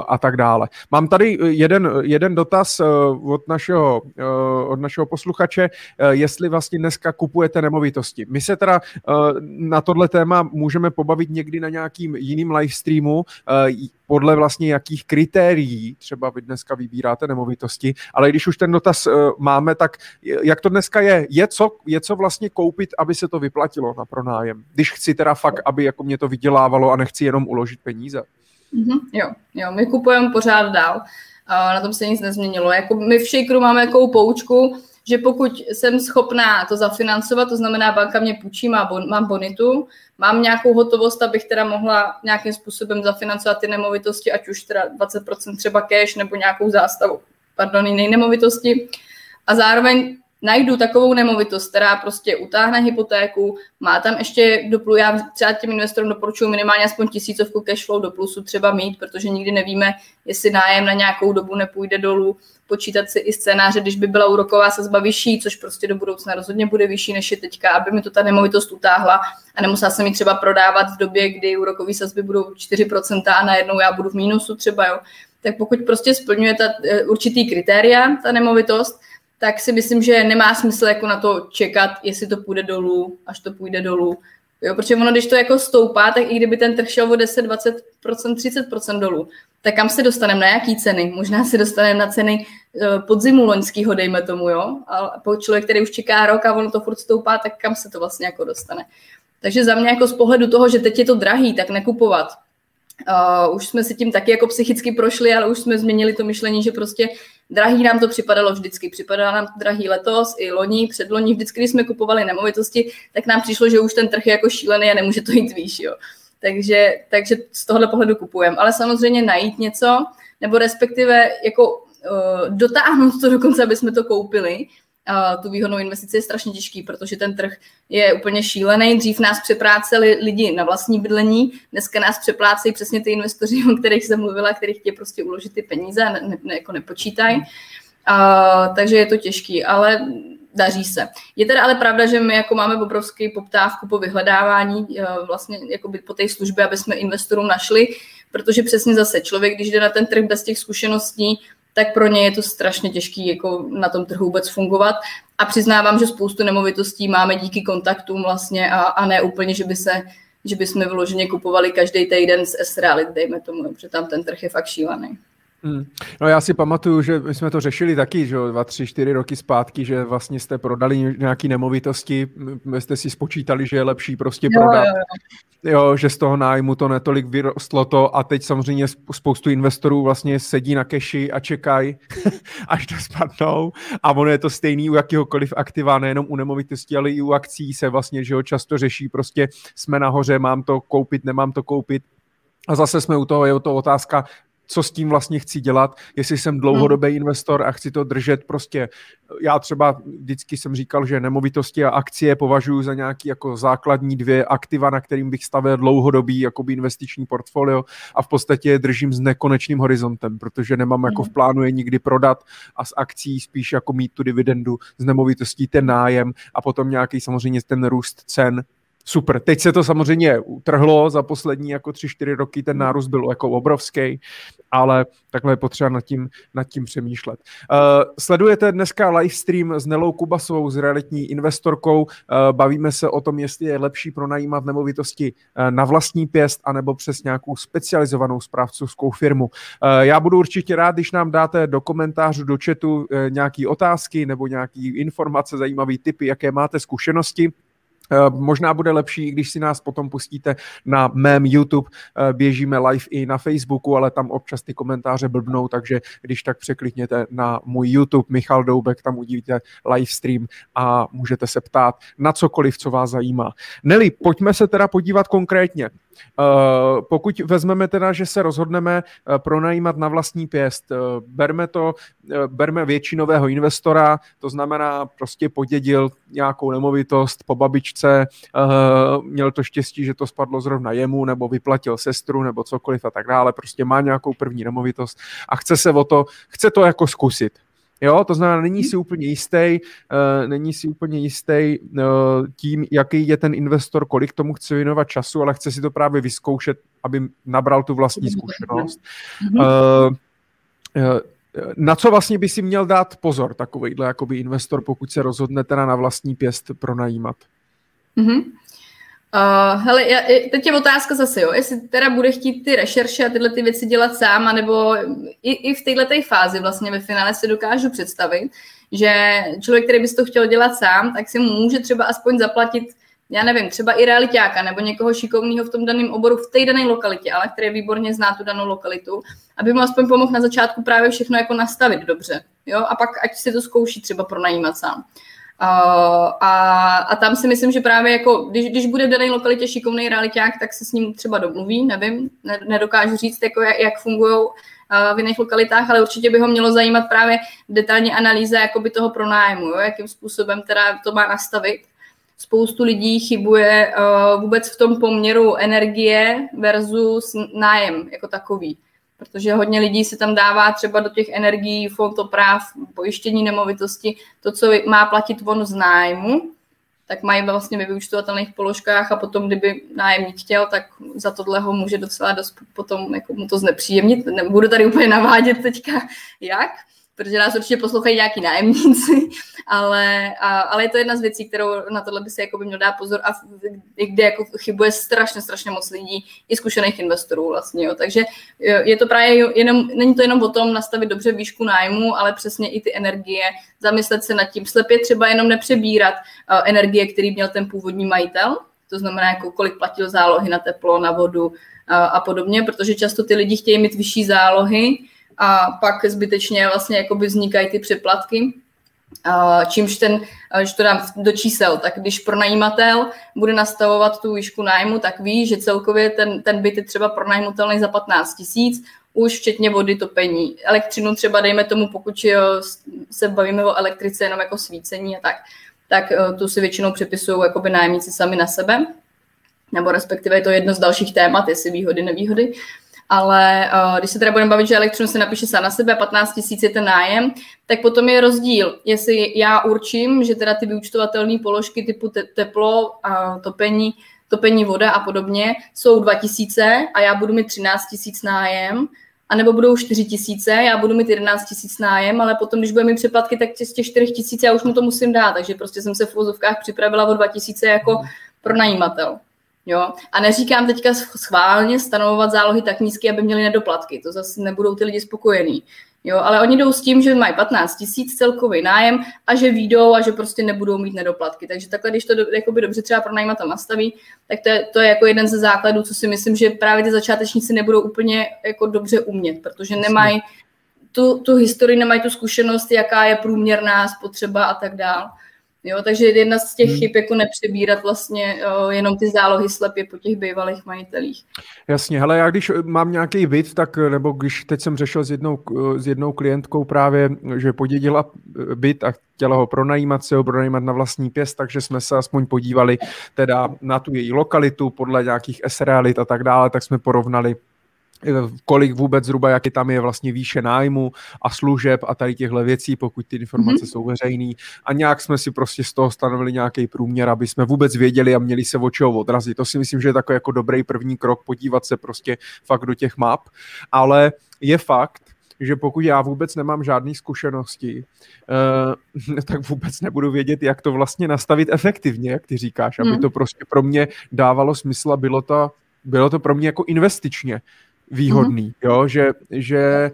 Speaker 1: a tak dále. Mám tady jeden, jeden dotaz uh, od, našeho, uh, od našeho posluchače, uh, jestli vlastně dneska kupujete nemovitosti. My se teda uh, na tohle téma můžeme pobavit někdy na nějakým jiným livestreamu. Uh, podle vlastně jakých kritérií třeba vy dneska vybíráte nemovitosti, ale když už ten dotaz uh, máme, tak jak to dneska je? Je co, je co vlastně koupit, aby se to vyplatilo na pronájem? Když chci teda fakt, aby jako mě to vydělávalo a nechci jenom uložit peníze.
Speaker 2: Mm-hmm, jo, jo, my kupujeme pořád dál. Uh, na tom se nic nezměnilo. Jako my v Shakeru máme jako poučku, že pokud jsem schopná to zafinancovat, to znamená, banka mě půjčí, má bon, mám bonitu, mám nějakou hotovost, abych teda mohla nějakým způsobem zafinancovat ty nemovitosti, ať už teda 20% třeba cash nebo nějakou zástavu, pardon, jiné nemovitosti. A zároveň najdu takovou nemovitost, která prostě utáhne hypotéku, má tam ještě do plusu, já třeba těm investorům doporučuji minimálně aspoň tisícovku cashflow do plusu třeba mít, protože nikdy nevíme, jestli nájem na nějakou dobu nepůjde dolů, počítat si i scénáře, když by byla úroková sazba vyšší, což prostě do budoucna rozhodně bude vyšší než je teďka, aby mi to ta nemovitost utáhla a nemusela jsem ji třeba prodávat v době, kdy úrokové sazby budou 4% a najednou já budu v mínusu třeba, jo. Tak pokud prostě splňuje ta eh, určitý kritéria, ta nemovitost, tak si myslím, že nemá smysl jako na to čekat, jestli to půjde dolů, až to půjde dolů. Jo, protože ono, když to jako stoupá, tak i kdyby ten trh šel o 10, 20%, 30% dolů, tak kam se dostaneme, na jaký ceny? Možná se dostaneme na ceny eh, podzimu loňského, dejme tomu, jo? A člověk, který už čeká rok a ono to furt stoupá, tak kam se to vlastně jako dostane? Takže za mě jako z pohledu toho, že teď je to drahý, tak nekupovat. Uh, už jsme si tím taky jako psychicky prošli, ale už jsme změnili to myšlení, že prostě drahý nám to připadalo vždycky. Připadalo nám drahý letos, i loni, předloni, vždycky, když jsme kupovali nemovitosti, tak nám přišlo, že už ten trh je jako šílený a nemůže to jít výš. Jo. Takže, takže z tohohle pohledu kupujeme. Ale samozřejmě najít něco, nebo respektive jako uh, dotáhnout to dokonce, aby jsme to koupili, uh, tu výhodnou investici je strašně těžký, protože ten trh je úplně šílený. Dřív nás přepláceli lidi na vlastní bydlení, dneska nás přeplácejí přesně ty investoři, <laughs> o kterých jsem mluvila, kterých chtějí prostě uložit ty peníze a ne, ne, jako nepočítají. Takže je to těžký, ale daří se. Je teda ale pravda, že my jako máme obrovský poptávku po vyhledávání vlastně jako by po té službě, aby jsme investorům našli, protože přesně zase člověk, když jde na ten trh bez těch zkušeností, tak pro ně je to strašně těžký jako na tom trhu vůbec fungovat. A přiznávám, že spoustu nemovitostí máme díky kontaktům vlastně a, a ne úplně, že by se že bychom vyloženě kupovali každý týden z S-Realit, dejme tomu, protože tam ten trh je fakt šílený.
Speaker 1: Hmm. No já si pamatuju, že my jsme to řešili taky, že dva, tři, čtyři roky zpátky, že vlastně jste prodali nějaké nemovitosti, jste si spočítali, že je lepší prostě jo, prodat. Jo, jo. jo, že z toho nájmu to netolik vyrostlo to a teď samozřejmě spoustu investorů vlastně sedí na keši a čekají, <laughs> až to spadnou a ono je to stejný u jakéhokoliv aktiva, nejenom u nemovitosti, ale i u akcí se vlastně, že ho často řeší, prostě jsme nahoře, mám to koupit, nemám to koupit, a zase jsme u toho, je to otázka, co s tím vlastně chci dělat, jestli jsem dlouhodobý hmm. investor a chci to držet prostě. Já třeba vždycky jsem říkal, že nemovitosti a akcie považuji za nějaký jako základní dvě aktiva, na kterým bych stavil dlouhodobý jakoby investiční portfolio a v podstatě je držím s nekonečným horizontem, protože nemám hmm. jako v plánu je nikdy prodat a z akcí spíš jako mít tu dividendu, z nemovitostí ten nájem a potom nějaký samozřejmě ten růst cen super. Teď se to samozřejmě utrhlo za poslední jako tři, čtyři roky, ten nárůst byl jako obrovský, ale takhle je potřeba nad tím, nad tím přemýšlet. Uh, sledujete dneska livestream s Nelou Kubasovou, s realitní investorkou. Uh, bavíme se o tom, jestli je lepší pronajímat nemovitosti uh, na vlastní pěst anebo přes nějakou specializovanou správcovskou firmu. Uh, já budu určitě rád, když nám dáte do komentářů, do chatu uh, nějaké otázky nebo nějaké informace, zajímavé typy, jaké máte zkušenosti možná bude lepší, když si nás potom pustíte na mém YouTube, eh, běžíme live i na Facebooku, ale tam občas ty komentáře blbnou, takže když tak překlikněte na můj YouTube Michal Doubek, tam uvidíte live stream a můžete se ptát na cokoliv, co vás zajímá. Neli, pojďme se teda podívat konkrétně. Uh, pokud vezmeme teda, že se rozhodneme pronajímat na vlastní pěst, berme to, berme většinového investora, to znamená prostě podědil nějakou nemovitost po babičce, měl to štěstí, že to spadlo zrovna jemu, nebo vyplatil sestru, nebo cokoliv a tak dále, prostě má nějakou první nemovitost a chce se o to, chce to jako zkusit. Jo, to znamená, není si úplně jistý, uh, není si úplně jistý uh, tím, jaký je ten investor, kolik tomu chce věnovat času, ale chce si to právě vyzkoušet, aby nabral tu vlastní zkušenost. Uh, uh, na co vlastně by si měl dát pozor takovýhle jakoby investor, pokud se rozhodne teda na vlastní pěst pronajímat?
Speaker 2: Mm-hmm. Uh, hele, já, teď je otázka zase, jo, jestli teda bude chtít ty rešerše a tyhle ty věci dělat sám, anebo i, i v této fázi vlastně ve finále si dokážu představit, že člověk, který by to chtěl dělat sám, tak si může třeba aspoň zaplatit, já nevím, třeba i realitáka nebo někoho šikovného v tom daném oboru v té dané lokalitě, ale který výborně zná tu danou lokalitu, aby mu aspoň pomohl na začátku právě všechno jako nastavit dobře, jo, a pak ať si to zkouší třeba pronajímat sám. Uh, a, a tam si myslím, že právě jako, když, když bude v dané lokalitě šikovný realiták, tak se s ním třeba domluví, nevím, ne, nedokážu říct, jako jak, jak fungují v jiných lokalitách, ale určitě by ho mělo zajímat právě detailní analýza jakoby toho pronájmu, jo, jakým způsobem teda to má nastavit. Spoustu lidí chybuje uh, vůbec v tom poměru energie versus nájem jako takový protože hodně lidí se tam dává třeba do těch energií, fond oprav, pojištění nemovitosti, to, co má platit on z nájmu, tak mají vlastně ve vyučtovatelných položkách a potom, kdyby nájemník chtěl, tak za tohle ho může docela dost potom jako mu to znepříjemnit. Nebudu tady úplně navádět teďka jak, protože nás určitě poslouchají nějaký nájemníci, <laughs> ale, a, ale je to jedna z věcí, kterou na tohle by se jako by měl dát pozor a kde jako chybuje strašně, strašně moc lidí, i zkušených investorů vlastně, jo. takže je to právě jenom, není to jenom o tom nastavit dobře výšku nájmu, ale přesně i ty energie, zamyslet se nad tím, slepě třeba jenom nepřebírat uh, energie, který měl ten původní majitel, to znamená, jako kolik platil zálohy na teplo, na vodu uh, a podobně, protože často ty lidi chtějí mít vyšší zálohy, a pak zbytečně vlastně jakoby vznikají ty přeplatky, čímž ten, když to dám do čísel, tak když pronajímatel bude nastavovat tu výšku nájmu, tak ví, že celkově ten, ten byt je třeba pronajmutelný za 15 tisíc, už včetně vody, topení, elektřinu třeba dejme tomu, pokud se bavíme o elektrice jenom jako svícení a tak, tak e, tu si většinou přepisují jakoby nájemníci sami na sebe, nebo respektive je to jedno z dalších témat, jestli výhody, nevýhody ale uh, když se teda budeme bavit, že elektřinu se napíše sám na sebe, 15 tisíc je ten nájem, tak potom je rozdíl, jestli já určím, že teda ty vyučtovatelné položky typu te- teplo a topení, topení voda a podobně jsou 2000 a já budu mít 13 tisíc nájem, anebo budou 4 tisíce, já budu mít 11 tisíc nájem, ale potom, když budeme mít přeplatky, tak z těch 4 tisíc já už mu to musím dát, takže prostě jsem se v vozovkách připravila o 2 tisíce jako pro najímatel. Jo? A neříkám teďka schválně stanovovat zálohy tak nízké, aby měli nedoplatky. To zase nebudou ty lidi spokojení. Jo, ale oni jdou s tím, že mají 15 tisíc celkový nájem a že výjdou a že prostě nebudou mít nedoplatky. Takže takhle, když to do, jakoby dobře třeba pro najímatel nastaví, tak to je, to je jako jeden ze základů, co si myslím, že právě ty začátečníci nebudou úplně jako dobře umět, protože nemají tu, tu historii, nemají tu zkušenost, jaká je průměrná spotřeba a tak dále. Jo, takže jedna z těch hmm. chyb jako nepřebírat vlastně o, jenom ty zálohy slepě po těch bývalých majitelích.
Speaker 1: Jasně, hele, já když mám nějaký byt, tak nebo když teď jsem řešil s jednou, s jednou klientkou právě, že podědila byt a chtěla ho pronajímat, se ho pronajímat na vlastní pěst, takže jsme se aspoň podívali teda na tu její lokalitu podle nějakých S-realit a tak dále, tak jsme porovnali kolik vůbec zhruba, jaký tam je vlastně výše nájmu a služeb a tady těchto věcí, pokud ty informace mm-hmm. jsou veřejné. A nějak jsme si prostě z toho stanovili nějaký průměr, aby jsme vůbec věděli a měli se o čeho odrazit. To si myslím, že je takový jako dobrý první krok, podívat se prostě fakt do těch map. Ale je fakt, že pokud já vůbec nemám žádné zkušenosti, uh, <laughs> tak vůbec nebudu vědět, jak to vlastně nastavit efektivně, jak ty říkáš, aby mm. to prostě pro mě dávalo smysl a bylo to, bylo to pro mě jako investičně výhodný, mm-hmm. jo, že, že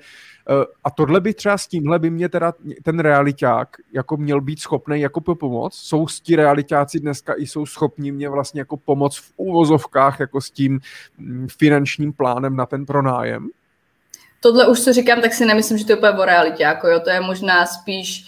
Speaker 1: a tohle by třeba s tímhle by mě teda ten realiták jako měl být schopný jako pomoct. Jsou ti realitáci dneska i jsou schopni mě vlastně jako pomoct v úvozovkách jako s tím mm, finančním plánem na ten pronájem?
Speaker 2: Tohle už, co říkám, tak si nemyslím, že to je úplně o realitě. Jako jo, to je možná spíš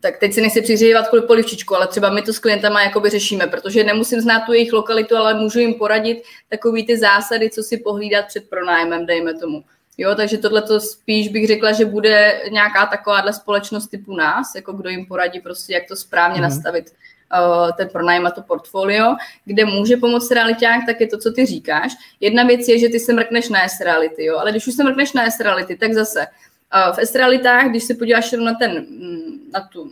Speaker 2: tak teď si nechci přiřívat kvůli polivčičku, ale třeba my to s klientama jakoby řešíme, protože nemusím znát tu jejich lokalitu, ale můžu jim poradit takový ty zásady, co si pohlídat před pronájmem, dejme tomu. Jo, takže tohle to spíš bych řekla, že bude nějaká takováhle společnost typu nás, jako kdo jim poradí prostě, jak to správně mm. nastavit uh, ten pronájem a to portfolio, kde může pomoct realiták, tak je to, co ty říkáš. Jedna věc je, že ty se mrkneš na S-reality, jo, ale když už se mrkneš na S-reality, tak zase v S-realitách, když se podíváš na, ten, na tu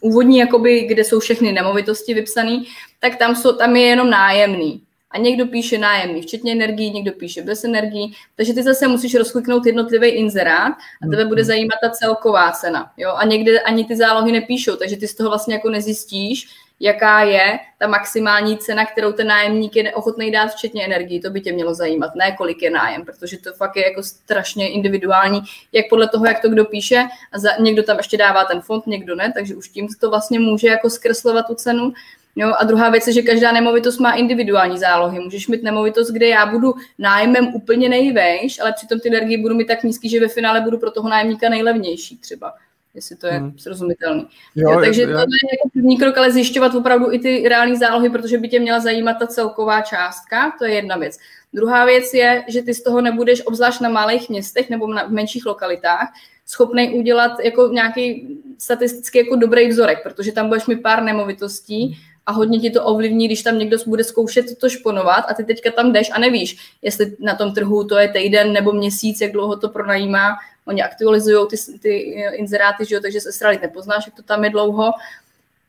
Speaker 2: úvodní, jakoby, kde jsou všechny nemovitosti vypsané, tak tam, jsou, tam je jenom nájemný. A někdo píše nájemný, včetně energií, někdo píše bez energií, takže ty zase musíš rozkliknout jednotlivý inzerát a tebe bude mhm. zajímat ta celková cena. Jo? A někde ani ty zálohy nepíšou, takže ty z toho vlastně jako nezjistíš, jaká je ta maximální cena, kterou ten nájemník je ochotný dát, včetně energii. To by tě mělo zajímat, ne kolik je nájem, protože to fakt je jako strašně individuální, jak podle toho, jak to kdo píše. A za, někdo tam ještě dává ten fond, někdo ne, takže už tím to vlastně může jako zkreslovat tu cenu. Jo, a druhá věc je, že každá nemovitost má individuální zálohy. Můžeš mít nemovitost, kde já budu nájmem úplně nejvejš, ale přitom ty energie budu mít tak nízký, že ve finále budu pro toho nájemníka nejlevnější třeba jestli to je hmm. srozumitelný. Jo, jo, takže jo. to je jako první krok, ale zjišťovat opravdu i ty reální zálohy, protože by tě měla zajímat ta celková částka, to je jedna věc. Druhá věc je, že ty z toho nebudeš, obzvlášť na malých městech nebo na, v menších lokalitách, schopný udělat jako nějaký statisticky jako dobrý vzorek, protože tam budeš mít pár nemovitostí a hodně ti to ovlivní, když tam někdo bude zkoušet to šponovat a ty teďka tam jdeš a nevíš, jestli na tom trhu to je týden nebo měsíc, jak dlouho to pronajímá, oni aktualizují ty, ty inzeráty, že jo, takže se Australii nepoznáš, jak to tam je dlouho,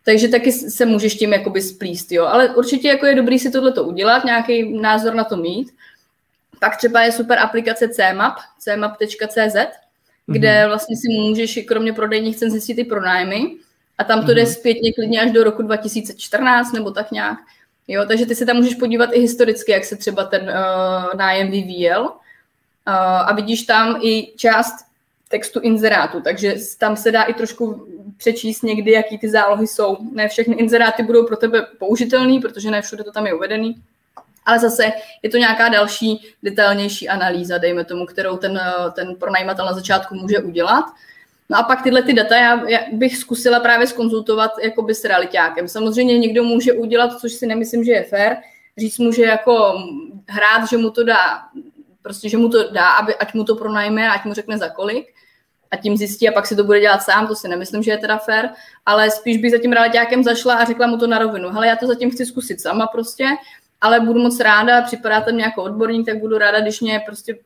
Speaker 2: takže taky se můžeš tím jakoby splíst, jo. Ale určitě jako je dobrý si tohleto udělat, nějaký názor na to mít. Pak třeba je super aplikace CMAP, cmap.cz, kde mm-hmm. vlastně si můžeš kromě prodejních cen zjistit i pronájmy a tam to mm-hmm. jde zpětně klidně až do roku 2014 nebo tak nějak. Jo, takže ty se tam můžeš podívat i historicky, jak se třeba ten uh, nájem vyvíjel a vidíš tam i část textu inzerátu, takže tam se dá i trošku přečíst někdy, jaký ty zálohy jsou. Ne všechny inzeráty budou pro tebe použitelný, protože ne všude to tam je uvedený, ale zase je to nějaká další detailnější analýza, dejme tomu, kterou ten, ten pronajímatel na začátku může udělat. No a pak tyhle ty data já, já bych zkusila právě skonzultovat jakoby s realitákem. Samozřejmě někdo může udělat, což si nemyslím, že je fér, říct mu, že jako hrát, že mu to dá prostě, že mu to dá, aby, ať mu to pronajme, ať mu řekne za kolik a tím zjistí a pak si to bude dělat sám, to si nemyslím, že je teda fair, ale spíš bych za tím realitákem zašla a řekla mu to na rovinu. Hele, já to zatím chci zkusit sama prostě, ale budu moc ráda, připadáte mě jako odborník, tak budu ráda, když mě prostě,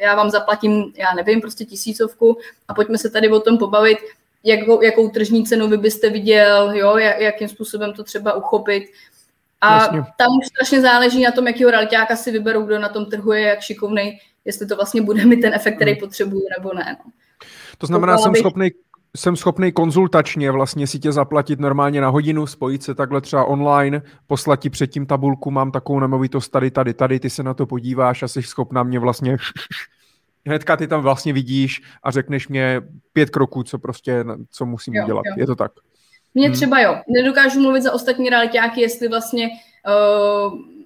Speaker 2: já vám zaplatím, já nevím, prostě tisícovku a pojďme se tady o tom pobavit, jakou, jakou tržní cenu vy byste viděl, jo, jak, jakým způsobem to třeba uchopit, a Jasně. tam už strašně záleží na tom, jakýho realitáka si vyberou, kdo na tom trhu je, jak šikovnej, jestli to vlastně bude mít ten efekt, který hmm. potřebuju, nebo ne. No.
Speaker 1: To znamená, že jsem bych... schopný jsem schopný konzultačně vlastně si tě zaplatit normálně na hodinu, spojit se takhle třeba online, poslat ti předtím tabulku, mám takovou nemovitost tady, tady, tady, ty se na to podíváš a jsi schopná mě vlastně <laughs> hnedka ty tam vlastně vidíš a řekneš mě pět kroků, co prostě, co musím jo, udělat. Jo. Je to tak?
Speaker 2: Mně hmm. třeba jo. Nedokážu mluvit za ostatní realitáky, jestli vlastně uh,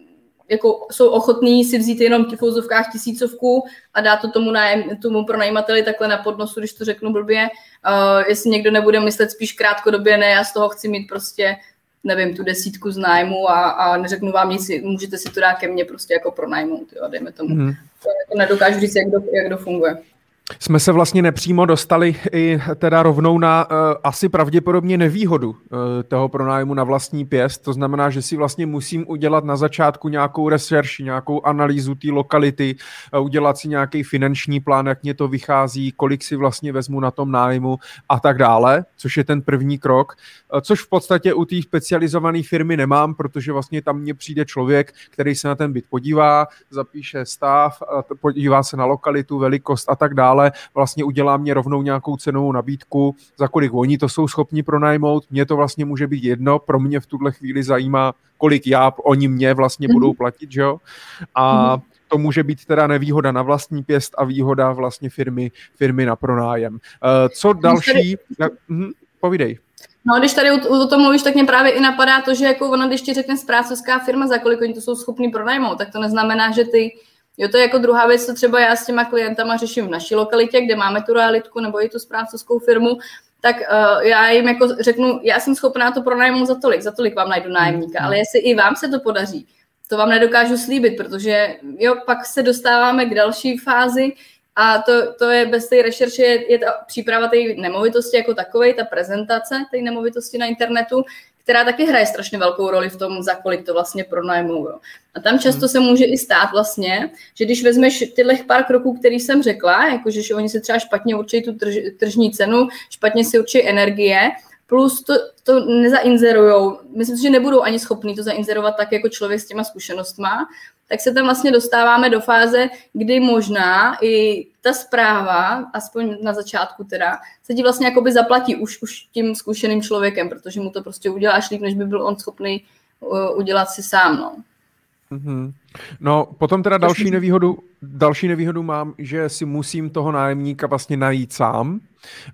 Speaker 2: jako jsou ochotní si vzít jenom v fouzovkách tisícovku a dát to tomu, nájem, tomu pronajímateli takhle na podnosu, když to řeknu blbě. Uh, jestli někdo nebude myslet spíš krátkodobě, ne, já z toho chci mít prostě nevím, tu desítku z nájmu a, a neřeknu vám nic, můžete si to dát ke mně prostě jako pronajmout, jo, dejme tomu. Mm. To jako nedokážu říct, jak jak to funguje
Speaker 1: jsme se vlastně nepřímo dostali i teda rovnou na uh, asi pravděpodobně nevýhodu uh, toho pronájmu na vlastní pěst. To znamená, že si vlastně musím udělat na začátku nějakou research, nějakou analýzu té lokality, uh, udělat si nějaký finanční plán, jak mě to vychází, kolik si vlastně vezmu na tom nájmu a tak dále, což je ten první krok, uh, což v podstatě u té specializované firmy nemám, protože vlastně tam mně přijde člověk, který se na ten byt podívá, zapíše stav, podívá se na lokalitu, velikost a tak dále ale vlastně udělá mě rovnou nějakou cenovou nabídku, za kolik oni to jsou schopni pronajmout. Mně to vlastně může být jedno, pro mě v tuhle chvíli zajímá, kolik já, oni mě vlastně mm-hmm. budou platit, že jo? A mm-hmm to může být teda nevýhoda na vlastní pěst a výhoda vlastně firmy, firmy na pronájem. Co další? Mhm, povídej.
Speaker 2: No, když tady o, o tom mluvíš, tak mě právě i napadá to, že jako ona, když ti řekne zprávcovská firma, za kolik oni to jsou schopni pronajmout, tak to neznamená, že ty Jo, to je jako druhá věc, co třeba já s těma klientama řeším v naší lokalitě, kde máme tu realitku nebo i tu správcovskou firmu, tak uh, já jim jako řeknu, já jsem schopná to pronajmout za tolik, za tolik vám najdu nájemníka, mm. ale jestli i vám se to podaří, to vám nedokážu slíbit, protože jo, pak se dostáváme k další fázi a to, to je bez té rešerše, je, je ta příprava té nemovitosti jako takové, ta prezentace té nemovitosti na internetu, která taky hraje strašně velkou roli v tom, za kolik to vlastně pronajmou. Jo. A tam často hmm. se může i stát vlastně, že když vezmeš tyhle pár kroků, který jsem řekla, jakože že oni si třeba špatně určí tu trž, tržní cenu, špatně si určí energie, plus to, to nezainzerujou. Myslím si, že nebudou ani schopní to zainzerovat tak jako člověk s těma zkušenostma, tak se tam vlastně dostáváme do fáze, kdy možná i ta zpráva, aspoň na začátku teda, se ti vlastně jakoby zaplatí už, už tím zkušeným člověkem, protože mu to prostě uděláš líp, než by byl on schopný uh, udělat si sám. No.
Speaker 1: Mm-hmm. No, potom teda další nevýhodu, další nevýhodu mám, že si musím toho nájemníka vlastně najít sám.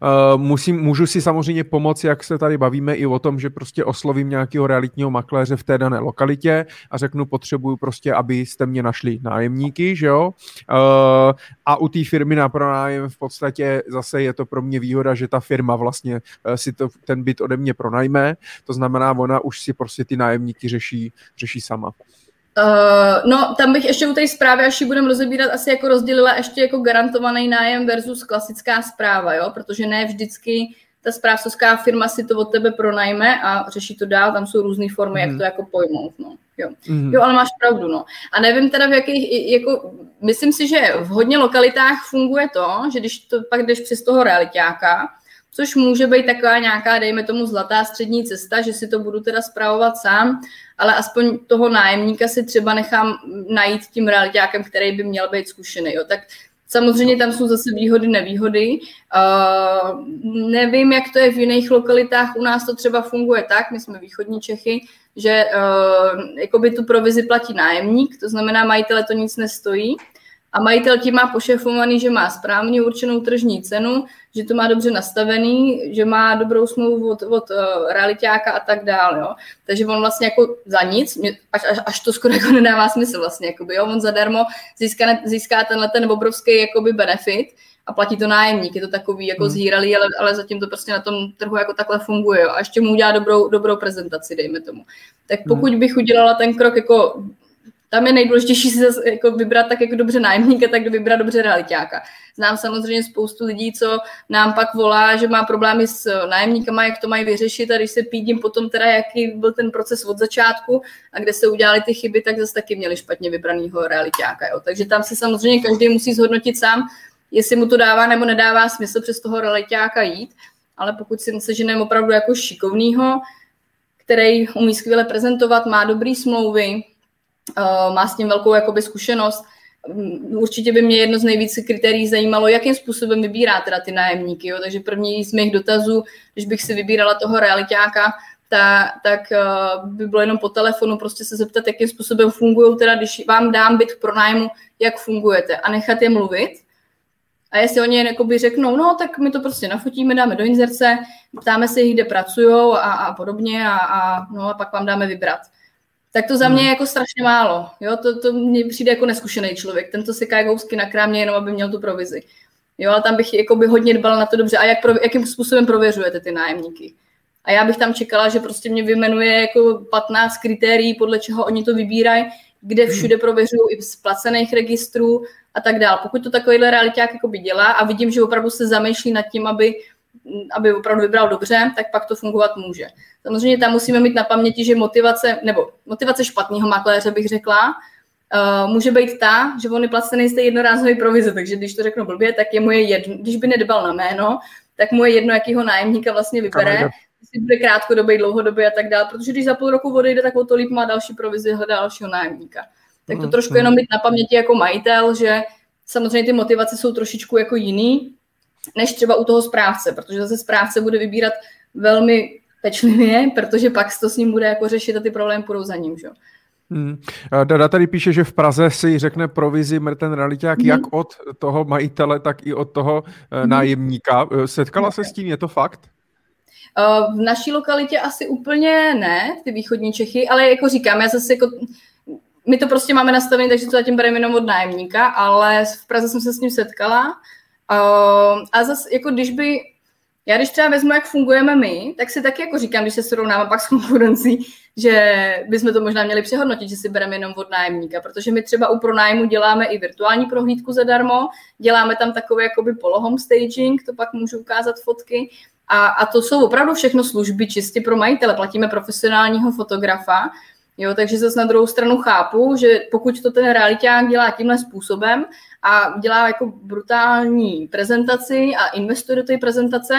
Speaker 1: Uh, musím, můžu si samozřejmě pomoct, jak se tady bavíme, i o tom, že prostě oslovím nějakého realitního makléře v té dané lokalitě a řeknu, potřebuju prostě, abyste mě našli nájemníky, že jo. Uh, a u té firmy na pronájem v podstatě zase je to pro mě výhoda, že ta firma vlastně uh, si to, ten byt ode mě pronajme, to znamená, ona už si prostě ty nájemníky řeší, řeší sama.
Speaker 2: Uh, no, tam bych ještě u té zprávy, až ji budeme rozebírat, asi jako rozdělila ještě jako garantovaný nájem versus klasická zpráva, jo, protože ne vždycky ta správcovská firma si to od tebe pronajme a řeší to dál, tam jsou různé formy, mm. jak mhm. to jako pojmout, no. Jo. Mm. jo, ale máš pravdu, no. A nevím teda v jakých, jako, myslím si, že v hodně lokalitách funguje to, že když to pak jdeš přes toho realitáka, což může být taková nějaká, dejme tomu, zlatá střední cesta, že si to budu teda zpravovat sám, ale aspoň toho nájemníka si třeba nechám najít tím realitákem, který by měl být zkušený. Jo. Tak Samozřejmě tam jsou zase výhody, nevýhody. Uh, nevím, jak to je v jiných lokalitách. U nás to třeba funguje tak, my jsme východní Čechy, že uh, jakoby tu provizi platí nájemník, to znamená, majitele to nic nestojí a majitel tím má pošefovaný, že má správně určenou tržní cenu, že to má dobře nastavený, že má dobrou smlouvu od, od uh, realitáka a tak dále. Jo. Takže on vlastně jako za nic, až, až, až to skoro jako nedává smysl vlastně, jakoby, jo. on zadarmo získá, získá tenhle ten obrovský jakoby benefit a platí to nájemník, je to takový jako hmm. zhýralý, ale, ale zatím to prostě na tom trhu jako takhle funguje. Jo. A ještě mu udělá dobrou, dobrou prezentaci, dejme tomu. Tak hmm. pokud bych udělala ten krok jako tam je nejdůležitější si zase jako vybrat tak jako dobře nájemníka, tak vybrat dobře realitáka. Znám samozřejmě spoustu lidí, co nám pak volá, že má problémy s nájemníkama, jak to mají vyřešit a když se pídím potom teda, jaký byl ten proces od začátku a kde se udělali ty chyby, tak zase taky měli špatně vybranýho realitáka. Jo. Takže tam si samozřejmě každý musí zhodnotit sám, jestli mu to dává nebo nedává smysl přes toho realitáka jít, ale pokud si seženeme opravdu jako šikovnýho, který umí skvěle prezentovat, má dobrý smlouvy, má s tím velkou jakoby, zkušenost. Mm, určitě by mě jedno z nejvíce kritérií zajímalo, jakým způsobem vybírá teda ty nájemníky. Jo? Takže první z mých dotazů, když bych si vybírala toho realitáka, ta, tak uh, by bylo jenom po telefonu prostě se zeptat, jakým způsobem fungují, teda když vám dám byt k pronájmu, jak fungujete a nechat je mluvit. A jestli oni jakoby řeknou, no tak my to prostě nafotíme, dáme do inzerce, ptáme se jich, kde pracují a, a podobně a, a, no, a pak vám dáme vybrat tak to za mě je hmm. jako strašně málo. Jo, to, to mně přijde jako neskušený člověk. Ten to si kousky na krámě jenom, aby měl tu provizi. Jo, ale tam bych jako by hodně dbala na to dobře. A jak jakým způsobem prověřujete ty nájemníky? A já bych tam čekala, že prostě mě vymenuje jako 15 kritérií, podle čeho oni to vybírají, kde hmm. všude prověřují i z placených registrů a tak dále. Pokud to takovýhle realiták by dělá a vidím, že opravdu se zamýšlí nad tím, aby aby opravdu vybral dobře, tak pak to fungovat může. Samozřejmě tam musíme mít na paměti, že motivace, nebo motivace špatného makléře bych řekla, uh, může být ta, že on je placený z té jednorázové provize, takže když to řeknu blbě, tak je mu je jedno, když by nedbal na jméno, tak mu je jedno, jakýho nájemníka vlastně vybere, jestli bude krátkodobý, dlouhodobý a tak dále, protože když za půl roku odejde, tak o to líp má další provizi, hledá dalšího nájemníka. Tak to mm, trošku jenom mít na paměti jako majitel, že samozřejmě ty motivace jsou trošičku jako jiný, než třeba u toho správce, protože zase správce bude vybírat velmi pečlivě, protože pak to s ním bude jako řešit a ty problémy půjdou za ním. Že?
Speaker 1: Hmm. Dada tady píše, že v Praze si řekne provizi ten realiták hmm. jak od toho majitele, tak i od toho hmm. nájemníka. Setkala se s tím, je to fakt?
Speaker 2: V naší lokalitě asi úplně ne, ty východní Čechy, ale jako říkám, já zase jako my to prostě máme nastavené, takže to zatím bereme jenom od nájemníka, ale v Praze jsem se s ním setkala. Uh, a zase, jako když by, já když třeba vezmu, jak fungujeme my, tak si taky jako říkám, když se srovnáme pak s konkurencí, že bychom to možná měli přehodnotit, že si bereme jenom od nájemníka, protože my třeba u pronájmu děláme i virtuální prohlídku zadarmo, děláme tam takový jakoby polohom staging, to pak můžu ukázat fotky, a, a to jsou opravdu všechno služby čistě pro majitele. Platíme profesionálního fotografa, Jo, takže zase na druhou stranu chápu, že pokud to ten realiták dělá tímhle způsobem a dělá jako brutální prezentaci a investuje do té prezentace,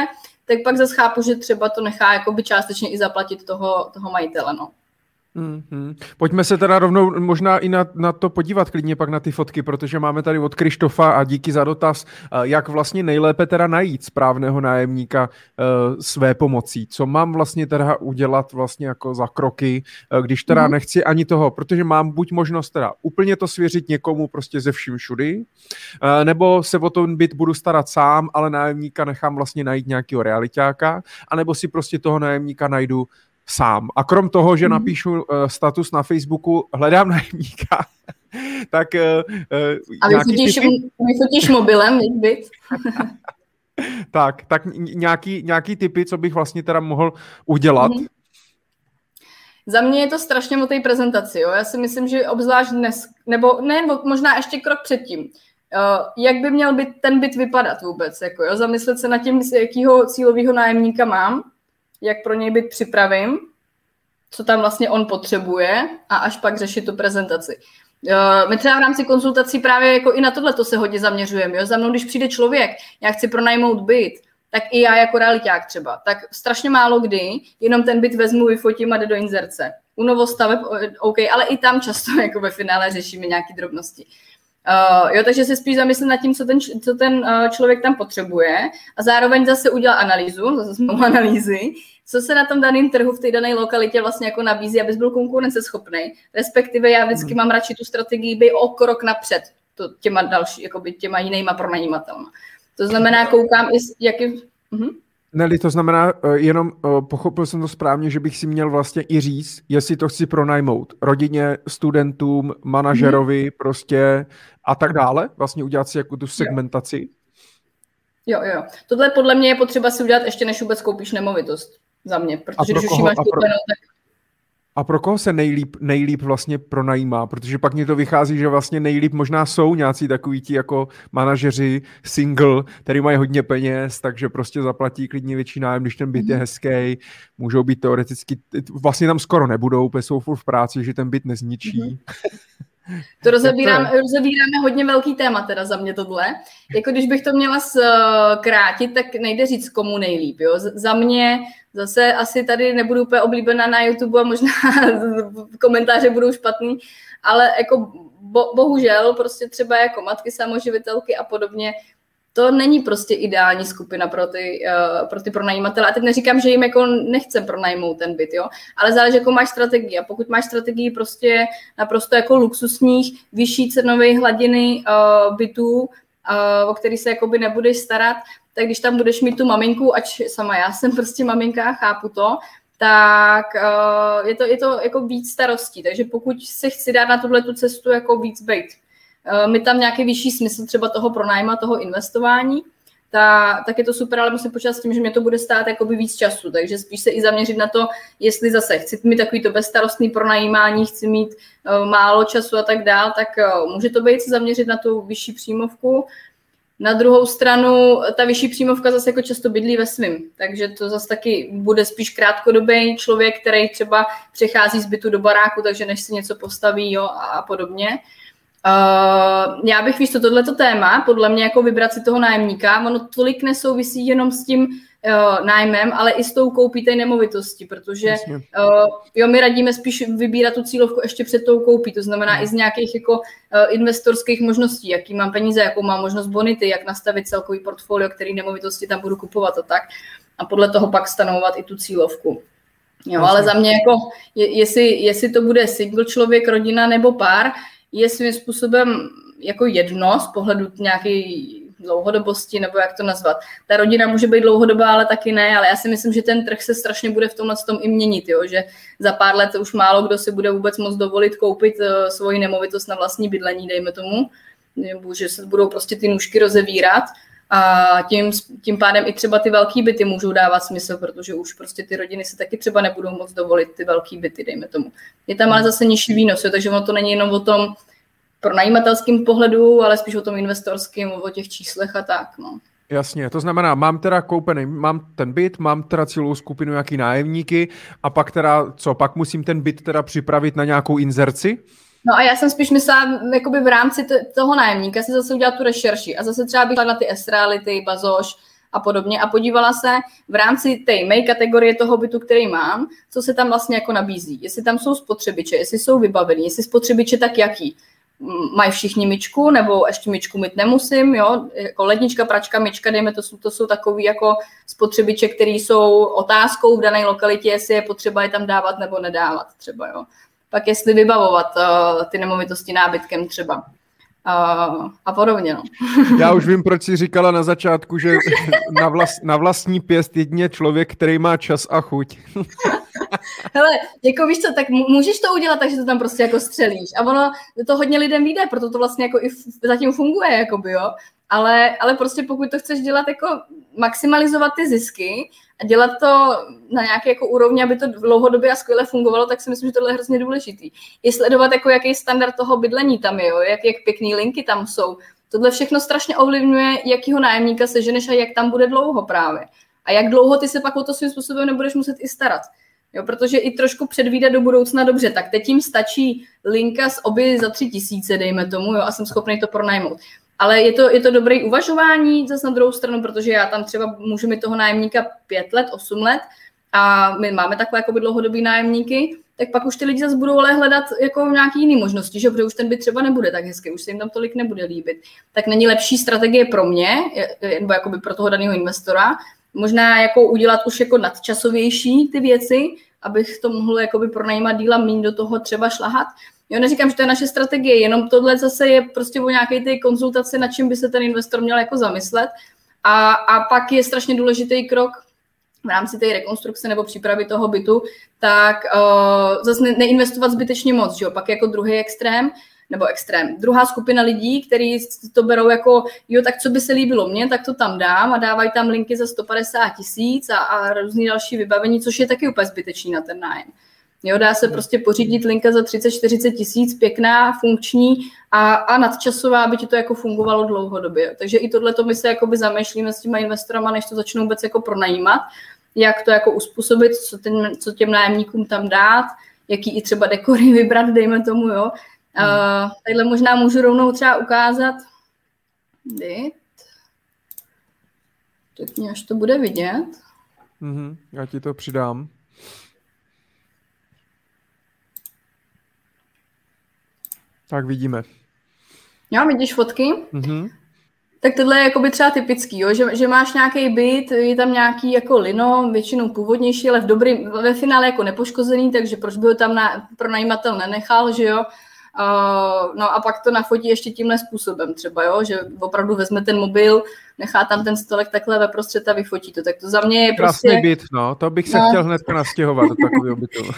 Speaker 2: tak pak zase chápu, že třeba to nechá jakoby částečně i zaplatit toho, toho majitele. No.
Speaker 1: Mm-hmm. Pojďme se teda rovnou možná i na, na to podívat klidně pak na ty fotky, protože máme tady od Krištofa a díky za dotaz, eh, jak vlastně nejlépe teda najít správného nájemníka uh, své pomocí. Co mám vlastně teda udělat vlastně jako za kroky, uh, když teda mm-hmm. nechci ani toho, protože mám buď možnost teda úplně to svěřit někomu prostě ze vším všudy, uh, nebo se o ten byt budu starat sám, ale nájemníka nechám vlastně najít nějakého realitáka, anebo si prostě toho nájemníka najdu sám. A krom toho, že mhm. napíšu uh, status na Facebooku, hledám najemníka, <laughs> tak... Uh,
Speaker 2: a vyfotíš, typy... vyfotíš mobilem, byt? <laughs>
Speaker 1: tak, tak nějaký, nějaký typy, co bych vlastně teda mohl udělat. Mm-hmm.
Speaker 2: Za mě je to strašně o té prezentaci. Jo? Já si myslím, že obzvlášť dnes, nebo ne, možná ještě krok předtím, Uh, jak by měl být ten byt vypadat vůbec, jako jo? zamyslet se nad tím, jakýho cílového nájemníka mám, jak pro něj být připravím, co tam vlastně on potřebuje a až pak řešit tu prezentaci. My třeba v rámci konzultací právě jako i na tohle to se hodně zaměřujeme. Jo? Za mnou, když přijde člověk, já chci pronajmout byt, tak i já jako realiták třeba, tak strašně málo kdy jenom ten byt vezmu, vyfotím a jde do inzerce. U novostaveb, OK, ale i tam často <laughs> jako ve finále řešíme nějaké drobnosti. Uh, jo, takže se spíš zamyslím nad tím, co ten, co ten uh, člověk tam potřebuje a zároveň zase udělal analýzu, zase jsme u <laughs> analýzy, co se na tom daném trhu v té dané lokalitě vlastně jako nabízí, abys byl konkurenceschopný. Respektive já vždycky hmm. mám radši tu strategii být o krok napřed to, těma další, jakoby těma jinýma pronajímatelma. To znamená, koukám i, jaký... Uh-huh.
Speaker 1: Neli, to znamená, uh, jenom uh, pochopil jsem to správně, že bych si měl vlastně i říct, jestli to chci pronajmout rodině, studentům, manažerovi mm. prostě a tak dále, vlastně udělat si jako tu segmentaci.
Speaker 2: Jo, jo. Tohle podle mě je potřeba si udělat ještě, než vůbec koupíš nemovitost za mě, protože když už máš koupenou, tak
Speaker 1: a pro koho se nejlíp, nejlíp vlastně pronajímá? Protože pak mě to vychází, že vlastně nejlíp možná jsou nějací takový ti jako manažeři single, který mají hodně peněz, takže prostě zaplatí klidně větší nájem, když ten byt mm-hmm. je mhm. hezký, můžou být teoreticky, vlastně tam skoro nebudou, protože jsou furt v práci, že ten byt nezničí. Mm-hmm.
Speaker 2: To rozebíráme, rozebíráme hodně velký téma teda za mě tohle. Jako když bych to měla zkrátit, tak nejde říct komu nejlíp. Jo? Za mě zase asi tady nebudu úplně oblíbená na YouTube a možná <laughs> komentáře budou špatný, ale jako bo, bohužel prostě třeba jako matky samoživitelky a podobně to není prostě ideální skupina pro ty, uh, pro ty pronajímatele. A teď neříkám, že jim jako nechcem pronajmout ten byt, jo, ale záleží, jako máš strategii. A pokud máš strategii prostě naprosto jako luxusních, vyšší cenové hladiny uh, bytů, uh, o který se jakoby nebudeš starat, tak když tam budeš mít tu maminku, ač sama já jsem prostě maminka, chápu to, tak uh, je to, je to jako víc starostí. Takže pokud se chci dát na tuhle tu cestu jako víc být mi tam nějaký vyšší smysl třeba toho pronájma, toho investování, ta, tak je to super, ale musím počítat s tím, že mě to bude stát jakoby víc času, takže spíš se i zaměřit na to, jestli zase chci mít takový to bezstarostný pronajímání, chci mít uh, málo času a tak dál, tak uh, může to být se zaměřit na tu vyšší příjmovku. Na druhou stranu, ta vyšší příjmovka zase jako často bydlí ve svým, takže to zase taky bude spíš krátkodobý člověk, který třeba přechází z bytu do baráku, takže než si něco postaví jo, a podobně. Uh, já bych víš, to tohleto téma, podle mě jako vybrat si toho nájemníka, ono tolik nesouvisí jenom s tím uh, nájmem, ale i s tou koupí té nemovitosti, protože uh, jo, my radíme spíš vybírat tu cílovku ještě před tou koupí, to znamená hmm. i z nějakých jako uh, investorských možností, jaký mám peníze, jakou mám možnost bonity, jak nastavit celkový portfolio, který nemovitosti tam budu kupovat a tak. A podle toho pak stanovovat i tu cílovku. Jo, ale za mě jako, je, jestli, jestli to bude single člověk, rodina nebo pár, je svým způsobem jako jedno z pohledu nějaký dlouhodobosti, nebo jak to nazvat. Ta rodina může být dlouhodobá, ale taky ne, ale já si myslím, že ten trh se strašně bude v tomhle tom i měnit, jo? že za pár let už málo kdo si bude vůbec moc dovolit koupit uh, svoji nemovitost na vlastní bydlení, dejme tomu, že se budou prostě ty nůžky rozevírat a tím, tím pádem i třeba ty velké byty můžou dávat smysl, protože už prostě ty rodiny se taky třeba nebudou moc dovolit ty velké byty, dejme tomu. Je tam ale zase nižší výnos, jo, takže ono to není jenom o tom pro najímatelským pohledu, ale spíš o tom investorským, o těch číslech a tak. No.
Speaker 1: Jasně, to znamená, mám teda koupený, mám ten byt, mám teda celou skupinu jaký nájemníky a pak teda, co, pak musím ten byt teda připravit na nějakou inzerci?
Speaker 2: No a já jsem spíš myslela, jakoby v rámci t- toho nájemníka si zase udělat tu rešerši a zase třeba bych na ty Esreality, Bazoš a podobně a podívala se v rámci té mé kategorie toho bytu, který mám, co se tam vlastně jako nabízí. Jestli tam jsou spotřebiče, jestli jsou vybavení, jestli spotřebiče tak jaký. Mají všichni myčku, nebo ještě myčku mít nemusím, jo, jako lednička, pračka, myčka, dejme to, to jsou takový jako spotřebiče, které jsou otázkou v dané lokalitě, jestli je potřeba je tam dávat nebo nedávat třeba, jo pak jestli vybavovat uh, ty nemovitosti nábytkem třeba. Uh, a podobně. No.
Speaker 1: Já už vím, proč jsi říkala na začátku, že na, vlast, na vlastní pěst jedině člověk, který má čas a chuť. <laughs>
Speaker 2: Hele, jako víš co, tak můžeš to udělat takže to tam prostě jako střelíš. A ono to hodně lidem vyjde, proto to vlastně jako i zatím funguje, jakoby, jo. Ale, ale prostě pokud to chceš dělat jako maximalizovat ty zisky a dělat to na nějaké jako úrovni, aby to dlouhodobě a skvěle fungovalo, tak si myslím, že tohle je hrozně důležitý. Je sledovat, jako jaký standard toho bydlení tam je, jo, jak, jak pěkný linky tam jsou. Tohle všechno strašně ovlivňuje, jakýho nájemníka seženeš a jak tam bude dlouho právě. A jak dlouho ty se pak o to svým způsobem nebudeš muset i starat. Jo, protože i trošku předvídat do budoucna dobře, tak teď jim stačí linka z oby za tři tisíce, dejme tomu, jo, a jsem schopný to pronajmout. Ale je to, je to dobré uvažování zase na druhou stranu, protože já tam třeba můžu mít toho nájemníka pět let, osm let a my máme takové jako dlouhodobý nájemníky, tak pak už ty lidi zase budou ale hledat jako nějaké jiné možnosti, že? protože už ten byt třeba nebude tak hezký, už se jim tam tolik nebude líbit. Tak není lepší strategie pro mě, nebo jakoby pro toho daného investora, možná jako udělat už jako nadčasovější ty věci, abych to mohl jakoby pronajímat díla méně do toho třeba šlahat, Jo, neříkám, že to je naše strategie, jenom tohle zase je prostě o nějaké ty konzultaci, na čím by se ten investor měl jako zamyslet. A, a pak je strašně důležitý krok v rámci té rekonstrukce nebo přípravy toho bytu, tak uh, zase ne, neinvestovat zbytečně moc, že jo? pak jako druhý extrém, nebo extrém. Druhá skupina lidí, kteří to berou jako, jo, tak co by se líbilo mně, tak to tam dám a dávají tam linky za 150 tisíc a, a různý další vybavení, což je taky úplně zbytečný na ten nájem. Jo, dá se prostě pořídit linka za 30-40 tisíc, pěkná, funkční a, a nadčasová, aby ti to jako fungovalo dlouhodobě. Takže i tohle to my se jakoby zamýšlíme s těma investorama, než to začnou vůbec jako pronajímat, jak to jako uspůsobit, co, ten, co těm nájemníkům tam dát, jaký i třeba dekory <laughs> vybrat, dejme tomu, jo. Uh, tadyhle možná můžu rovnou třeba ukázat. Dit. Teď mě až to bude vidět.
Speaker 1: Mm-hmm, já ti to přidám. Tak vidíme.
Speaker 2: Jo, vidíš fotky? Mm-hmm. Tak tohle je jakoby třeba typický, jo? Že, že máš nějaký byt, je tam nějaký jako lino, většinou původnější, ale v dobrý, ve finále jako nepoškozený, takže proč by ho tam na, pronajímatel nenechal, že jo? Uh, no a pak to nafotí ještě tímhle způsobem třeba, jo? že opravdu vezme ten mobil, nechá tam ten stolek takhle ve prostřed a vyfotí to. Tak to za mě je
Speaker 1: Krásný prostě... byt, no, to bych se no. chtěl hned nastěhovat do takového bytu. <laughs>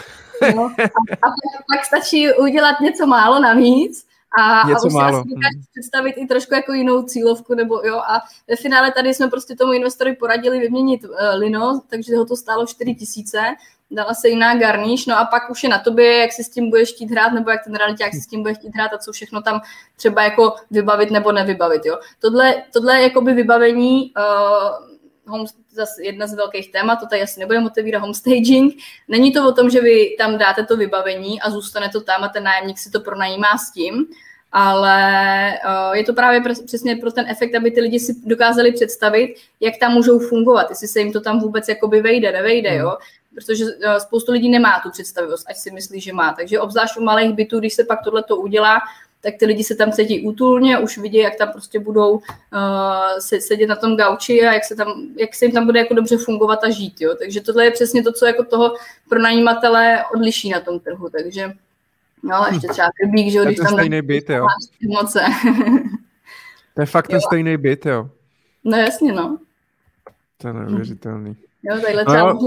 Speaker 2: No, a, a pak, pak stačí udělat něco málo navíc a, něco a už málo. si asi mhm. představit i trošku jako jinou cílovku, nebo jo, a ve finále tady jsme prostě tomu investorovi poradili vyměnit uh, lino, takže ho to stálo 4 tisíce, dala se jiná garníš, no a pak už je na tobě, jak si s tím budeš chtít hrát, nebo jak ten realiták si s tím bude chtít hrát a co všechno tam třeba jako vybavit nebo nevybavit, jo. Tohle, tohle je jakoby vybavení uh, home, zase jedna z velkých témat, to tady asi nebudeme otevírat homestaging. Není to o tom, že vy tam dáte to vybavení a zůstane to tam a ten nájemník si to pronajímá s tím, ale uh, je to právě přesně pro ten efekt, aby ty lidi si dokázali představit, jak tam můžou fungovat, jestli se jim to tam vůbec jakoby vejde, nevejde, jo. Protože uh, spoustu lidí nemá tu představivost, ať si myslí, že má. Takže obzvlášť u malých bytů, když se pak tohle to udělá, tak ty lidi se tam cítí útulně, už vidí, jak tam prostě budou uh, sedět na tom gauči a jak se, tam, jak se jim tam bude jako dobře fungovat a žít. Jo? Takže tohle je přesně to, co jako toho pronajímatele odliší na tom trhu. Takže No, ale ještě třeba krybík, že jo, když
Speaker 1: tam stejný byt, jo.
Speaker 2: Moce.
Speaker 1: to je fakt ten stejný byt, jo.
Speaker 2: No jasně, no.
Speaker 1: To je neuvěřitelný.
Speaker 2: Jo, tadyhle třeba no.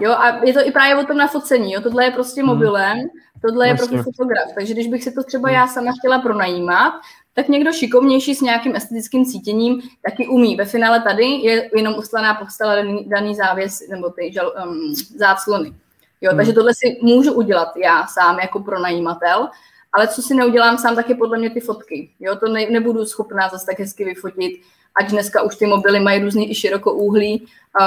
Speaker 2: Jo, a je to i právě o tom nafocení, jo, tohle je prostě hmm. mobilem, tohle je prostě fotograf, takže když bych si to třeba já sama chtěla pronajímat, tak někdo šikovnější s nějakým estetickým cítěním taky umí. Ve finále tady je jenom uslaná postela daný, daný závěs nebo ty žal, um, záclony. Jo, hmm. takže tohle si můžu udělat já sám jako pronajímatel, ale co si neudělám sám, tak je podle mě ty fotky. Jo, to ne, nebudu schopná zase tak hezky vyfotit, ať dneska už ty mobily mají různý i širokouhlí, uh,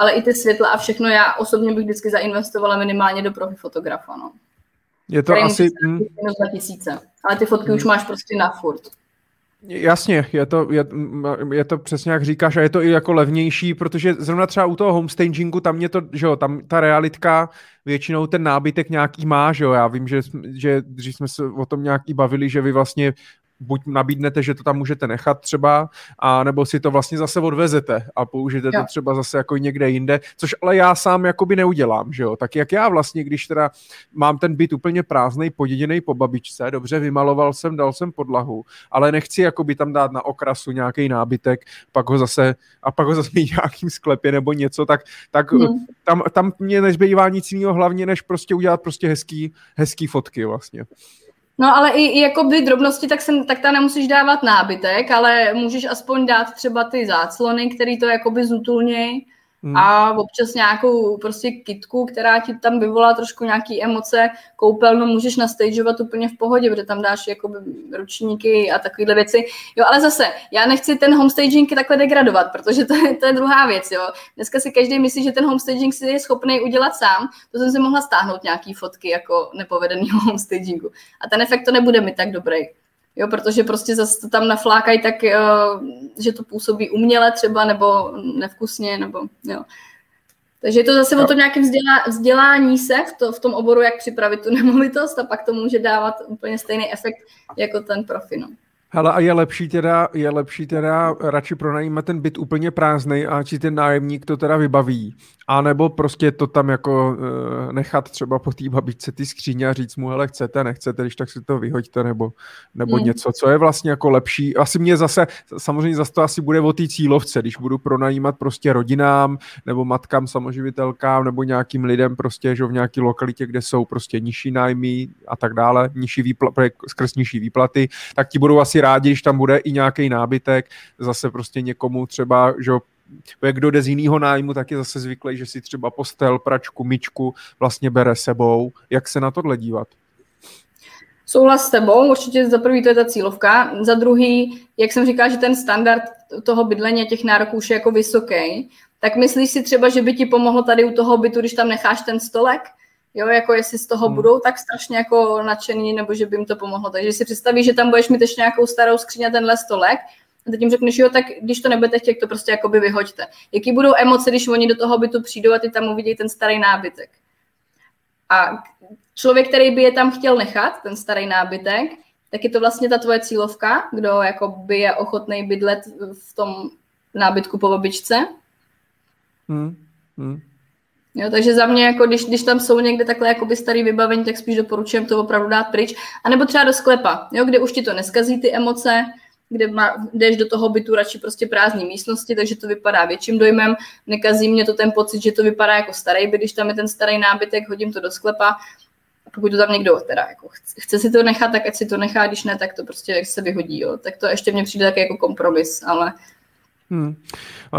Speaker 2: ale i ty světla a všechno, já osobně bych vždycky zainvestovala minimálně do profi fotografa, no.
Speaker 1: Je to asi...
Speaker 2: Minus 2000, ale ty fotky hmm. už máš prostě na furt.
Speaker 1: Jasně, je to, je, je to přesně jak říkáš a je to i jako levnější, protože zrovna třeba u toho homestagingu tam je to, že jo, tam ta realitka většinou ten nábytek nějaký má, že jo, já vím, že, že když jsme se o tom nějaký bavili, že vy vlastně buď nabídnete, že to tam můžete nechat třeba, a nebo si to vlastně zase odvezete a použijete jo. to třeba zase jako někde jinde, což ale já sám jakoby neudělám, že jo. Tak jak já vlastně, když teda mám ten byt úplně prázdný, poděděný po babičce, dobře, vymaloval jsem, dal jsem podlahu, ale nechci jakoby tam dát na okrasu nějaký nábytek, pak ho zase, a pak ho zase mít nějakým sklepě nebo něco, tak, tak hmm. tam, tam mě nezbývá nic jiného hlavně, než prostě udělat prostě hezký, hezký fotky vlastně.
Speaker 2: No ale i, i jako by drobnosti, tak, sem, tak tam nemusíš dávat nábytek, ale můžeš aspoň dát třeba ty záclony, který to jakoby zutulněj Hmm. A občas nějakou prostě kitku, která ti tam vyvolá trošku nějaký emoce, koupelnu můžeš nastageovat úplně v pohodě, protože tam dáš jako ručníky a takovéhle věci. Jo, ale zase, já nechci ten homestaging takhle degradovat, protože to je, to je druhá věc, jo. Dneska si každý myslí, že ten homestaging si je schopný udělat sám, to jsem si mohla stáhnout nějaký fotky jako nepovedeného <laughs> homestagingu. A ten efekt to nebude mi tak dobrý jo, protože prostě zase to tam naflákají tak, uh, že to působí uměle třeba, nebo nevkusně, nebo jo. Takže je to zase o tom nějakém vzdělá, vzdělání se v, to, v tom oboru, jak připravit tu nemovitost a pak to může dávat úplně stejný efekt jako ten profi. No.
Speaker 1: Hele, a je lepší teda, je lepší teda radši pronajímat ten byt úplně prázdný a či ten nájemník to teda vybaví, a nebo prostě to tam jako uh, nechat třeba po té babičce ty skříně a říct mu, hele, chcete, nechcete, když tak si to vyhoďte, nebo, nebo mm. něco, co je vlastně jako lepší. Asi mě zase, samozřejmě zase to asi bude o té cílovce, když budu pronajímat prostě rodinám, nebo matkám, samoživitelkám, nebo nějakým lidem prostě, že v nějaké lokalitě, kde jsou prostě nižší nájmy a tak dále, nižší výpla- skrz nižší výplaty, tak ti budou asi rádi, když tam bude i nějaký nábytek, zase prostě někomu třeba, že kdo jde z jiného nájmu, tak je zase zvyklý, že si třeba postel, pračku, myčku vlastně bere sebou. Jak se na tohle dívat?
Speaker 2: Souhlas s tebou, určitě za prvý to je ta cílovka, za druhý, jak jsem říkala, že ten standard toho bydlení těch nároků už je jako vysoký, tak myslíš si třeba, že by ti pomohlo tady u toho bytu, když tam necháš ten stolek? Jo, jako jestli z toho hmm. budou tak strašně jako nadšení, nebo že by jim to pomohlo. Takže si představíš, že tam budeš mít ještě nějakou starou skříň a tenhle stolek, a teď jim řekneš, jo, tak když to nebudete chtět, to prostě jakoby vyhoďte. Jaký budou emoce, když oni do toho bytu přijdou a ty tam uvidí ten starý nábytek. A člověk, který by je tam chtěl nechat, ten starý nábytek, tak je to vlastně ta tvoje cílovka, kdo jako by je ochotný bydlet v tom nábytku po babičce. Hmm. Hmm. Jo, takže za mě, jako když, když tam jsou někde takhle jakoby starý vybavení, tak spíš doporučujem to opravdu dát pryč. A nebo třeba do sklepa, jo, kde už ti to neskazí ty emoce, kde má, jdeš do toho bytu radši prostě prázdné místnosti, takže to vypadá větším dojmem. Nekazí mě to ten pocit, že to vypadá jako starý byt, když tam je ten starý nábytek, hodím to do sklepa. A pokud to tam někdo teda jako chce, si to nechat, tak ať si to nechá, když ne, tak to prostě se vyhodí. Jo. Tak to ještě mně přijde taky jako kompromis, ale
Speaker 1: Hmm.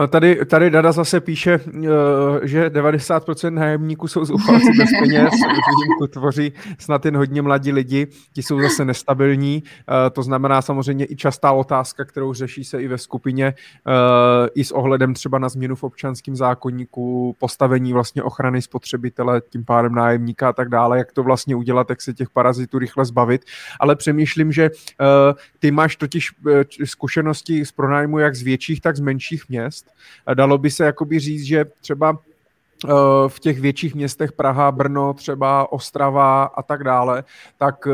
Speaker 1: Tady, tady Dada zase píše, eh, že 90% nájemníků jsou zoufalci bez peněz, <laughs> výjimku tvoří snad jen hodně mladí lidi, ti jsou zase nestabilní, eh, to znamená samozřejmě i častá otázka, kterou řeší se i ve skupině, eh, i s ohledem třeba na změnu v občanském zákonníku, postavení vlastně ochrany spotřebitele, tím pádem nájemníka a tak dále, jak to vlastně udělat, jak se těch parazitů rychle zbavit, ale přemýšlím, že ty máš totiž zkušenosti z pronájmu jak z větších, tak z menších měst. Dalo by se jakoby říct, že třeba v těch větších městech Praha, Brno, třeba Ostrava a tak dále, tak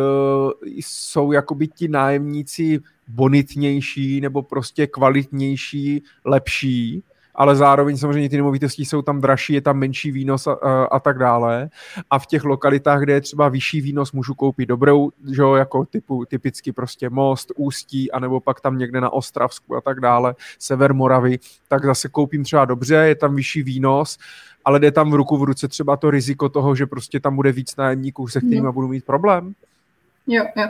Speaker 1: jsou jakoby ti nájemníci bonitnější nebo prostě kvalitnější, lepší, ale zároveň samozřejmě ty nemovitosti jsou tam dražší, je tam menší výnos a, a, a tak dále. A v těch lokalitách, kde je třeba vyšší výnos, můžu koupit dobrou, že jo, jako typu, typicky prostě most, ústí, anebo pak tam někde na Ostravsku a tak dále, sever Moravy, tak zase koupím třeba dobře, je tam vyšší výnos, ale jde tam v ruku v ruce třeba to riziko toho, že prostě tam bude víc nájemníků, se kterými no. budu mít problém.
Speaker 2: Jo, jo.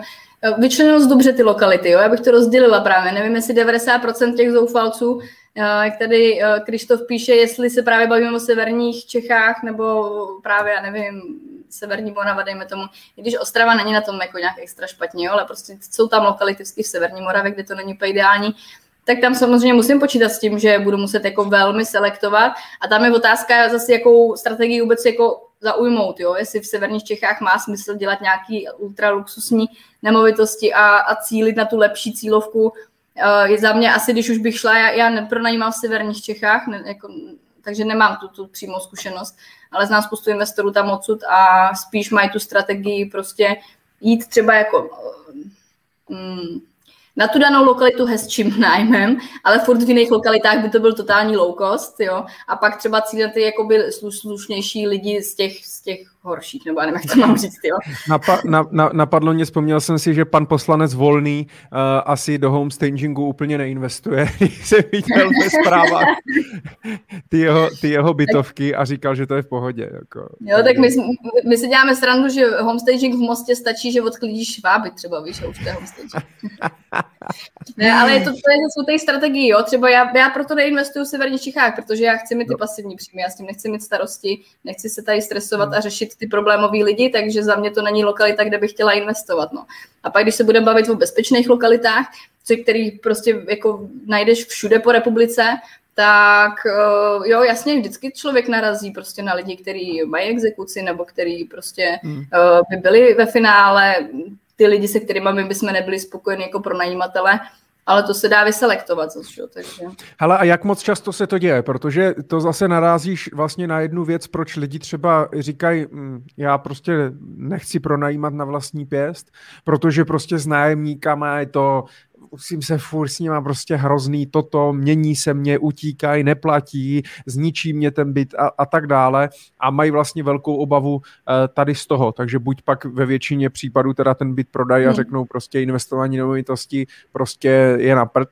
Speaker 2: Vyčlenost dobře ty lokality, jo. Já bych to rozdělila právě. Nevím, jestli 90% těch zoufalců, jak tady eh, Krištof píše, jestli se právě bavíme o severních Čechách, nebo právě, já nevím, severní Morava, dejme tomu. I když Ostrava není na tom jako nějak extra špatně, jo, ale prostě jsou tam lokality v severní Moravě, kde to není úplně ideální, tak tam samozřejmě musím počítat s tím, že budu muset jako velmi selektovat. A tam je otázka zase, jakou strategii vůbec jako zaujmout, jo? jestli v severních Čechách má smysl dělat nějaký ultraluxusní nemovitosti a, a cílit na tu lepší cílovku. Uh, je za mě asi, když už bych šla, já, já nepronajímám v severních Čechách, ne, jako, takže nemám tu, tu přímou zkušenost, ale znám spoustu investorů tam odsud a spíš mají tu strategii prostě jít třeba jako um, na tu danou lokalitu hezčím <laughs> nájmem, ale furt v jiných lokalitách by to byl totální low cost, jo, a pak třeba cíle ty jakoby sluš, slušnější lidi z těch, z těch horších, nebo nevím, jak to mám říct, jo.
Speaker 1: Napa, na, na, napadlo mě, vzpomněl jsem si, že pan poslanec Volný uh, asi do homestagingu úplně neinvestuje, <laughs> když se viděl ve zprávách ty jeho, ty jeho bytovky a říkal, že to je v pohodě. Jako.
Speaker 2: Jo, tak my, my si děláme srandu, že homestaging v Mostě stačí, že odklidíš šváby třeba, víš, a už to je homestaging. <laughs> ne, ale je to, to je té strategii, jo. Třeba já, já proto neinvestuju v severních Čechách, protože já chci mít ty no. pasivní příjmy, já s tím nechci mít starosti, nechci se tady stresovat hmm. a řešit ty problémové lidi, takže za mě to není lokalita, kde bych chtěla investovat. No. A pak, když se budeme bavit o bezpečných lokalitách, který prostě jako najdeš všude po republice, tak uh, jo, jasně, vždycky člověk narazí prostě na lidi, kteří mají exekuci nebo kteří prostě hmm. uh, by byli ve finále ty lidi, se kterými my bychom nebyli spokojeni jako pro najímatele, ale to se dá vyselektovat zase, takže...
Speaker 1: Hele, a jak moc často se to děje? Protože to zase narazíš vlastně na jednu věc, proč lidi třeba říkají, hm, já prostě nechci pronajímat na vlastní pěst, protože prostě s nájemníkama je to musím se furt s nima prostě hrozný toto, mění se mě, utíkají, neplatí, zničí mě ten byt a, a tak dále a mají vlastně velkou obavu uh, tady z toho, takže buď pak ve většině případů teda ten byt prodají a hmm. řeknou prostě investování nemovitosti prostě je na prd.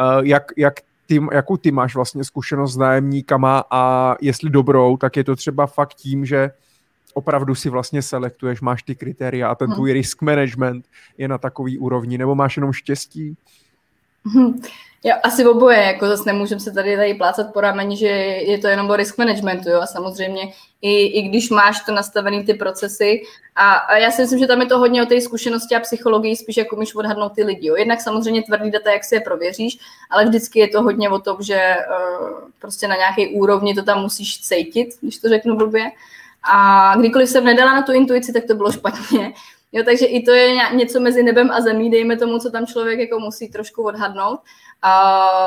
Speaker 1: Uh, jak, jak ty, jakou ty máš vlastně zkušenost s nájemníkama a jestli dobrou, tak je to třeba fakt tím, že opravdu si vlastně selektuješ, máš ty kritéria a ten hmm. tvůj risk management je na takový úrovni, nebo máš jenom štěstí?
Speaker 2: Hmm. Já asi oboje, jako zase nemůžeme se tady tady plácat po rameni, že je to jenom o risk managementu, jo, a samozřejmě i, i když máš to nastavený ty procesy a, a já si myslím, že tam je to hodně o té zkušenosti a psychologii, spíš jako umíš odhadnout ty lidi, jo. Jednak samozřejmě tvrdý data, jak si je prověříš, ale vždycky je to hodně o tom, že uh, prostě na nějaké úrovni to tam musíš cítit, když to řeknu blbě, a kdykoliv jsem nedala na tu intuici, tak to bylo špatně. Jo, takže i to je něco mezi nebem a zemí, dejme tomu, co tam člověk jako musí trošku odhadnout. A,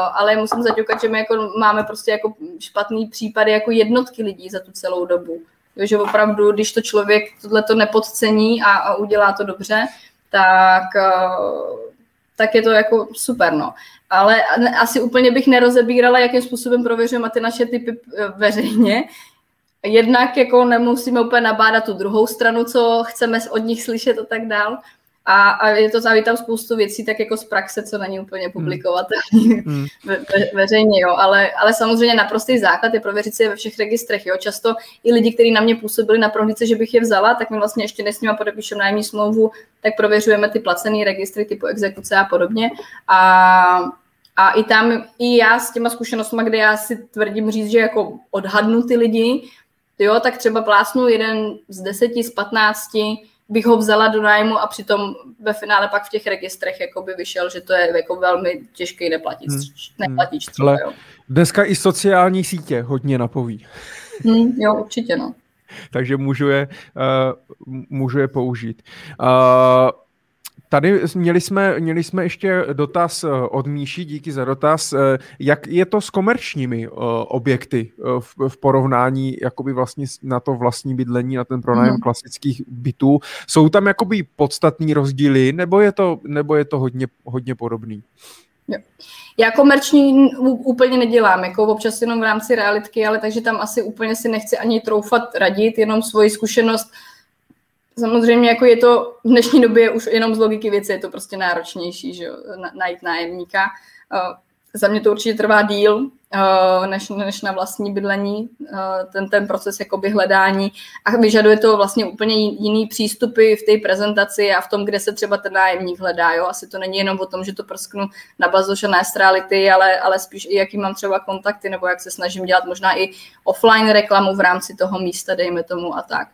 Speaker 2: ale musím zaťukat, že my jako máme prostě jako špatný případy jako jednotky lidí za tu celou dobu. Jo, že opravdu, když to člověk tohle to nepodcení a, a udělá to dobře, tak, tak je to jako super, no. Ale asi úplně bych nerozebírala, jakým způsobem prověřujeme ty naše typy e, veřejně, jednak jako nemusíme úplně nabádat tu druhou stranu, co chceme od nich slyšet a tak dál. A, a je to závidí tam spoustu věcí, tak jako z praxe, co není úplně hmm. publikovat hmm. <laughs> ve, ve, veřejně, jo. Ale, ale samozřejmě naprostý základ je prověřit si je ve všech registrech, jo. Často i lidi, kteří na mě působili na prohlídce, že bych je vzala, tak my vlastně ještě než s nimi podepíšeme nájemní smlouvu, tak prověřujeme ty placené registry typu exekuce a podobně. A a i tam, i já s těma zkušenostmi, kde já si tvrdím říct, že jako odhadnu ty lidi, jo, tak třeba plásnu jeden z deseti, z patnácti, bych ho vzala do nájmu a přitom ve finále pak v těch registrech jako by vyšel, že to je jako velmi těžký neplatit, hmm. neplatit třeba,
Speaker 1: Ale jo. Dneska i sociální sítě hodně napoví. <laughs>
Speaker 2: Hmm, jo, určitě, no.
Speaker 1: Takže můžu je, uh, můžu je použít. Uh, Tady měli jsme, měli jsme ještě dotaz od Míši, díky za dotaz. Jak je to s komerčními objekty v, v porovnání jakoby vlastně na to vlastní bydlení, na ten pronájem mm. klasických bytů? Jsou tam jakoby podstatní rozdíly, nebo je to, nebo je to hodně, hodně podobný?
Speaker 2: Já komerční úplně nedělám, jako občas jenom v rámci realitky, ale takže tam asi úplně si nechci ani troufat radit, jenom svoji zkušenost. Samozřejmě jako je to v dnešní době už jenom z logiky věci je to prostě náročnější, že jo, najít nájemníka. Za mě to určitě trvá díl, Eh, než, než na vlastní bydlení, eh, ten, ten proces jakoby hledání a vyžaduje to vlastně úplně jiný přístupy v té prezentaci a v tom, kde se třeba ten nájemník hledá. Jo? Asi to není jenom o tom, že to prsknu na bazoš a na reality, ale, ale spíš i jaký mám třeba kontakty nebo jak se snažím dělat možná i offline reklamu v rámci toho místa, dejme tomu a tak.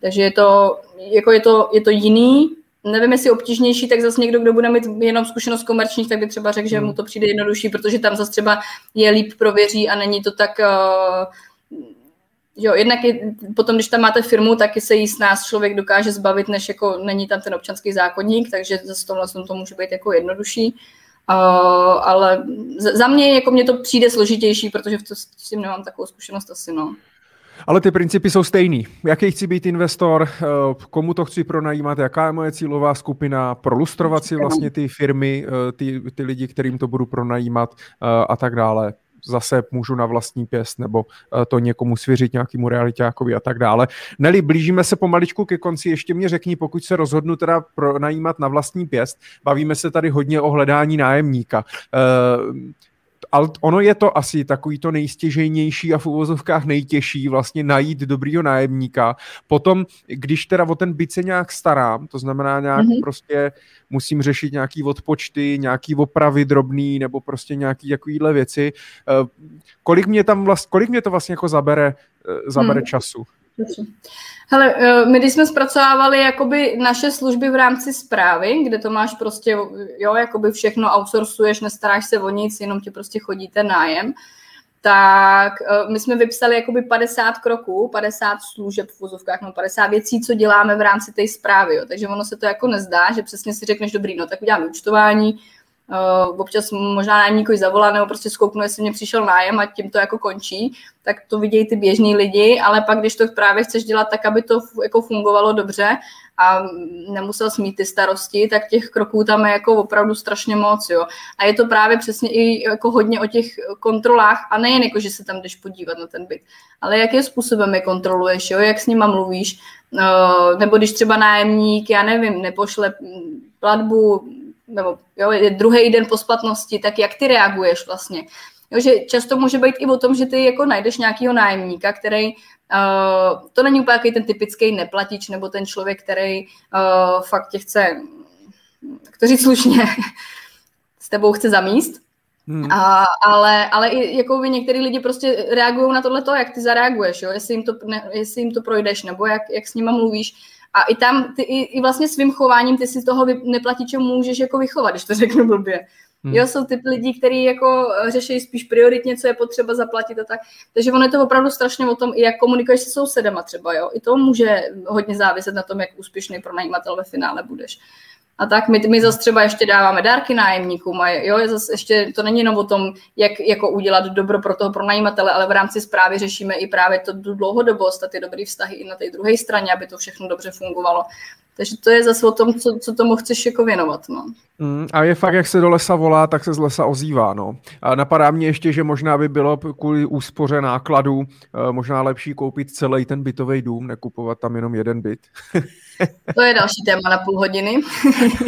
Speaker 2: Takže je to, jako je to, je to jiný, nevím, jestli obtížnější, tak zase někdo, kdo bude mít jenom zkušenost komerčních, tak by třeba řekl, že mu to přijde jednodušší, protože tam zase třeba je líp prověří a není to tak... Uh, jo, jednak je, potom, když tam máte firmu, tak se jí s nás člověk dokáže zbavit, než jako není tam ten občanský zákonník, takže zase tomhle to může být jako jednodušší. Uh, ale za mě, jako mě to přijde složitější, protože v to, s tím nemám takovou zkušenost asi, no.
Speaker 1: Ale ty principy jsou stejný. Jaký chci být investor, eh, komu to chci pronajímat, jaká je moje cílová skupina, prolustrovat si vlastně ty firmy, eh, ty, ty lidi, kterým to budu pronajímat eh, a tak dále. Zase můžu na vlastní pěst nebo to někomu svěřit nějakému realitákovi a tak dále. Neli, blížíme se pomaličku ke konci, ještě mě řekni, pokud se rozhodnu teda pronajímat na vlastní pěst, bavíme se tady hodně o hledání nájemníka ale ono je to asi takový to nejstěžejnější a v uvozovkách nejtěžší vlastně najít dobrýho nájemníka. Potom, když teda o ten byt se nějak starám, to znamená nějak mm-hmm. prostě musím řešit nějaký odpočty, nějaký opravy drobný nebo prostě nějaký takovýhle věci. Eh, kolik mě tam vlast, kolik mě to vlastně jako zabere, eh, zabere mm. času?
Speaker 2: Hele, eh, my když jsme zpracovávali jakoby naše služby v rámci zprávy, kde to máš prostě, jo, jakoby všechno outsourcuješ, nestaráš se o nic, jenom ti prostě chodíte nájem, tak eh, my jsme vypsali jakoby 50 kroků, 50 služeb v vozovkách, no 50 věcí, co děláme v rámci té zprávy, jo. takže ono se to jako nezdá, že přesně si řekneš, dobrý, no tak uděláme účtování, Uh, občas možná nájemníkovi zavolá nebo prostě zkouknu, jestli mě přišel nájem a tím to jako končí, tak to vidějí ty běžní lidi, ale pak, když to právě chceš dělat tak, aby to jako fungovalo dobře a nemusel smít ty starosti, tak těch kroků tam je jako opravdu strašně moc, jo. A je to právě přesně i jako hodně o těch kontrolách a nejen jako, že se tam jdeš podívat na ten byt, ale jakým způsobem je kontroluješ, jo, jak s nima mluvíš, uh, nebo když třeba nájemník, já nevím, nepošle platbu nebo jo, je druhý den po splatnosti, tak jak ty reaguješ vlastně. Jo, že často může být i o tom, že ty jako najdeš nějakého nájemníka, který uh, to není úplně ten typický neplatič, nebo ten člověk, který uh, fakt tě chce, to říct slušně, <laughs> s tebou chce zamíst, Hmm. A, ale, ale i jako vy některý lidi prostě reagují na tohle, jak ty zareaguješ, jo? Jestli, jim to, ne, jestli jim to projdeš, nebo jak, jak s nima mluvíš. A i tam, ty, i, i vlastně svým chováním ty si toho neplatiče můžeš jako vychovat, když to řeknu blbě. Hmm. Jo, jsou typ lidí, kteří jako eh, řeší spíš prioritně, co je potřeba zaplatit a tak. Takže ono je to opravdu strašně o tom, i jak komunikuješ se sousedama třeba, jo. I to může hodně záviset na tom, jak úspěšný pronajímatel ve finále budeš. A tak my, my zase třeba ještě dáváme dárky nájemníkům a jo, je zase ještě, to není jenom o tom, jak jako udělat dobro pro toho pronajímatele, ale v rámci zprávy řešíme i právě to dlouhodobost a ty dobré vztahy i na té druhé straně, aby to všechno dobře fungovalo. Takže to je zase o tom, co, co tomu chceš jako věnovat. No.
Speaker 1: Mm, a je fakt, jak se do lesa volá, tak se z lesa ozývá. No. A napadá mě ještě, že možná by bylo kvůli úspoře nákladů eh, možná lepší koupit celý ten bytový dům, nekupovat tam jenom jeden byt. <laughs>
Speaker 2: To je další téma na půl hodiny.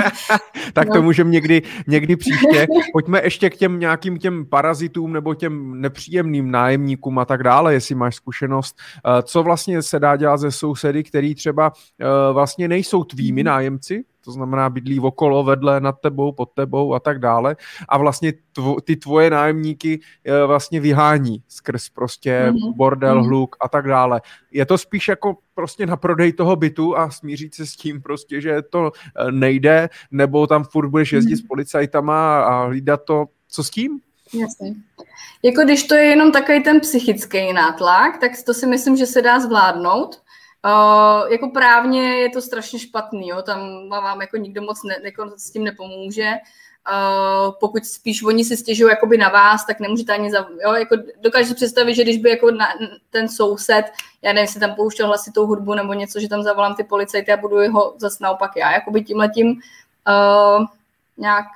Speaker 2: <laughs>
Speaker 1: tak to no. můžeme někdy, někdy příště. <laughs> Pojďme ještě k těm nějakým těm parazitům nebo těm nepříjemným nájemníkům a tak dále, jestli máš zkušenost. Eh, co vlastně se dá dělat ze sousedy, který třeba eh, vlastně nejsou tvými mhm. nájemci, to znamená bydlí okolo, vedle, nad tebou, pod tebou a tak dále. A vlastně tvo, ty tvoje nájemníky e, vlastně vyhání skrz prostě mm-hmm. bordel, mm-hmm. hluk a tak dále. Je to spíš jako prostě na prodej toho bytu a smířit se s tím prostě, že to e, nejde, nebo tam furt budeš jezdit mm-hmm. s policajtama a hlídat to, co s tím?
Speaker 2: Jasně. Jako když to je jenom takový ten psychický nátlak, tak to si myslím, že se dá zvládnout Uh, jako právně je to strašně špatný, jo? tam vám jako nikdo moc ne, jako s tím nepomůže. Uh, pokud spíš oni si stěžují jakoby na vás, tak nemůžete ani za, jo, jako dokážu si představit, že když by jako na, ten soused, já nevím, jestli tam pouštěl hlasitou hudbu nebo něco, že tam zavolám ty policajty a budu jeho zase naopak já, jakoby tímhletím uh, nějak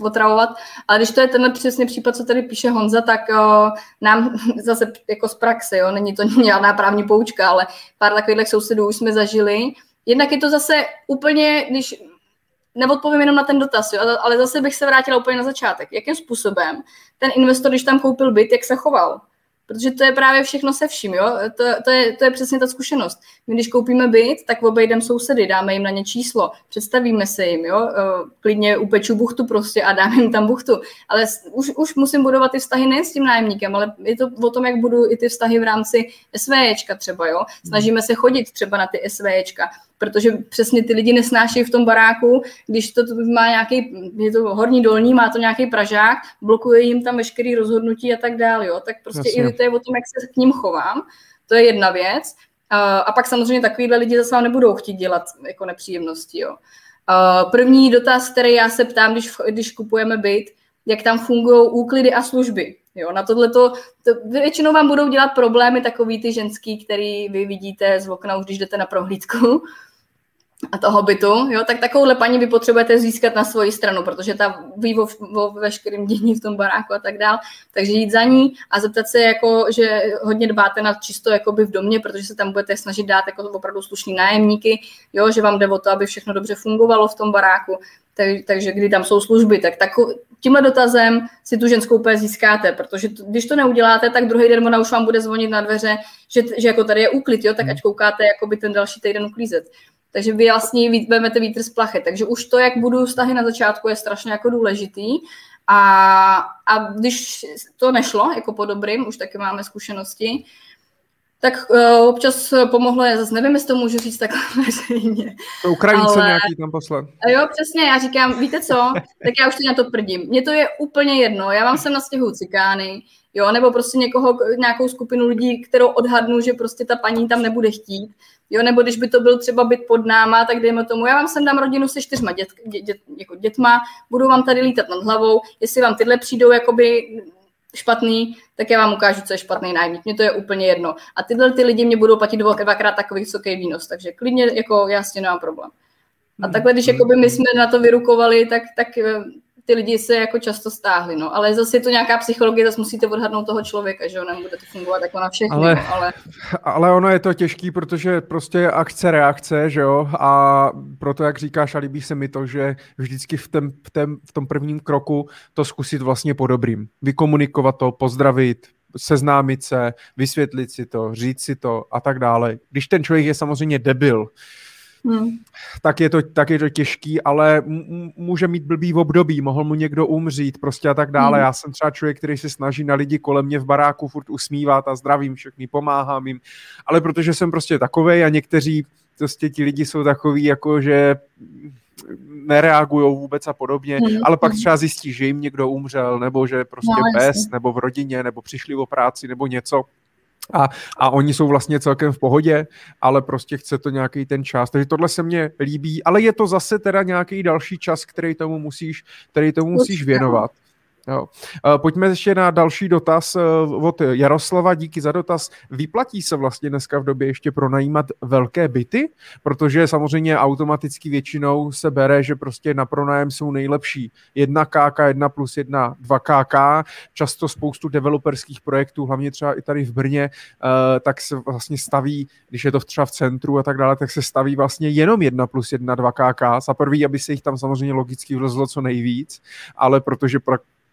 Speaker 2: otravovat. Ale když to je tenhle přesně případ, co tady píše Honza, tak uh, nám <laughs> zase jako z praxe, jo, není to <laughs> žádná právní poučka, ale pár takových sousedů už jsme zažili. Jednak je to zase úplně, když neodpovím jenom na ten dotaz, jo, ale zase bych se vrátila úplně na začátek. Jakým způsobem ten investor, když tam koupil byt, jak se choval? Protože to je právě všechno se vším, jo? To, to, je, to je přesně ta zkušenost. My když koupíme byt, tak obejdeme sousedy, dáme jim na ně číslo, představíme se jim, jo? Eh, klidně upeču buchtu prostě a dáme jim tam buchtu. Ale už, už musím budovat ty vztahy nejen s tím nájemníkem, ale je to o tom, jak budu i ty vztahy v rámci SVJčka třeba, jo? Snažíme se chodit třeba na ty SVJčka, protože přesně ty lidi nesnášejí v tom baráku, když to má nějaký, je to horní dolní, má to nějaký pražák, blokuje jim tam veškerý rozhodnutí a tak dále, jo? tak prostě Jasně. i to je o tom, jak se k ním chovám, to je jedna věc. A pak samozřejmě takovýhle lidi zase vám nebudou chtít dělat jako nepříjemnosti. Jo. První dotaz, který já se ptám, když, když kupujeme byt, jak tam fungují úklidy a služby. Jo, na tohle to, většinou vám budou dělat problémy takový ty ženský, který vy vidíte z okna, už když jdete na prohlídku a toho bytu, jo, tak takovouhle paní vy potřebujete získat na svoji stranu, protože ta ví o, o veškerém dění v tom baráku a tak dál. Takže jít za ní a zeptat se, jako, že hodně dbáte na čisto jakoby v domě, protože se tam budete snažit dát jako opravdu slušný nájemníky, jo, že vám jde o to, aby všechno dobře fungovalo v tom baráku, tak, takže kdy tam jsou služby, tak, tak tímhle dotazem si tu ženskou úplně získáte, protože to, když to neuděláte, tak druhý den ona už vám bude zvonit na dveře, že, že jako tady je úklid, jo, tak ať koukáte jako by ten další týden uklízet. Takže vy vlastně vezmete vítr z plachy. Takže už to, jak budu vztahy na začátku, je strašně jako důležitý. A, a když to nešlo, jako po dobrým, už taky máme zkušenosti, tak uh, občas pomohlo, já zase nevím, jestli to můžu říct takhle <laughs> veřejně.
Speaker 1: To Ukrajince ale... nějaký tam poslat.
Speaker 2: Jo, přesně, já říkám, víte co, tak já už to na to prdím. Mně to je úplně jedno, já vám sem na stěhu cikány, jo, nebo prostě někoho, nějakou skupinu lidí, kterou odhadnu, že prostě ta paní tam nebude chtít, jo, nebo když by to byl třeba byt pod náma, tak dejme tomu, já vám sem dám rodinu se čtyřma dět, dět, dět, jako dětma, budu vám tady lítat nad hlavou, jestli vám tyhle přijdou jakoby špatný, tak já vám ukážu, co je špatný nájemník. Mně to je úplně jedno. A tyhle ty lidi mě budou platit dvakrát takový vysoký výnos, takže klidně jako já s tím nemám problém. A hmm. takhle, když jakoby my jsme na to vyrukovali, tak, tak eh, ty lidi se jako často stáhli, no. Ale zase je to nějaká psychologie, zase musíte odhadnout toho člověka, že jo, nebude to fungovat jako na všechny, ale, no, ale... <laughs>
Speaker 1: ale ono je to těžký, protože prostě je akce, reakce, že jo, a proto, jak říkáš, a líbí se mi to, že vždycky v, tem, v, tem, v tom prvním kroku to zkusit vlastně po dobrým. Vykomunikovat to, pozdravit, seznámit se, vysvětlit si to, říct si to a tak dále. Když ten člověk je samozřejmě debil, Hmm. Tak, je to, tak je to těžký, ale může mít blbý v období, mohl mu někdo umřít prostě a tak dále. Hmm. Já jsem třeba člověk, který se snaží na lidi kolem mě v baráku furt usmívat a zdravím všechny, pomáhám jim, ale protože jsem prostě takovej a někteří prostě ti lidi jsou takový, jako že nereagují vůbec a podobně, hmm. ale pak hmm. třeba zjistí, že jim někdo umřel, nebo že prostě no, bez, nebo v rodině, nebo přišli o práci, nebo něco a, a oni jsou vlastně celkem v pohodě, ale prostě chce to nějaký ten čas. Takže tohle se mně líbí, ale je to zase teda nějaký další čas, který tomu musíš, který tomu musíš věnovat. Jo. Pojďme ještě na další dotaz eh, od Jaroslava. Díky za dotaz. Vyplatí se vlastně dneska v době ještě pronajímat velké byty? Protože samozřejmě automaticky většinou se bere, že prostě na pronájem jsou nejlepší 1 KK, 1 plus 1, 2 KK. Často spoustu developerských projektů, hlavně třeba i tady v Brně, eh, tak se vlastně staví, když je to třeba v centru a tak dále, tak se staví vlastně jenom 1 plus 1, 2 KK. Za prvý, aby se jich tam samozřejmě logicky vlezlo co nejvíc, ale protože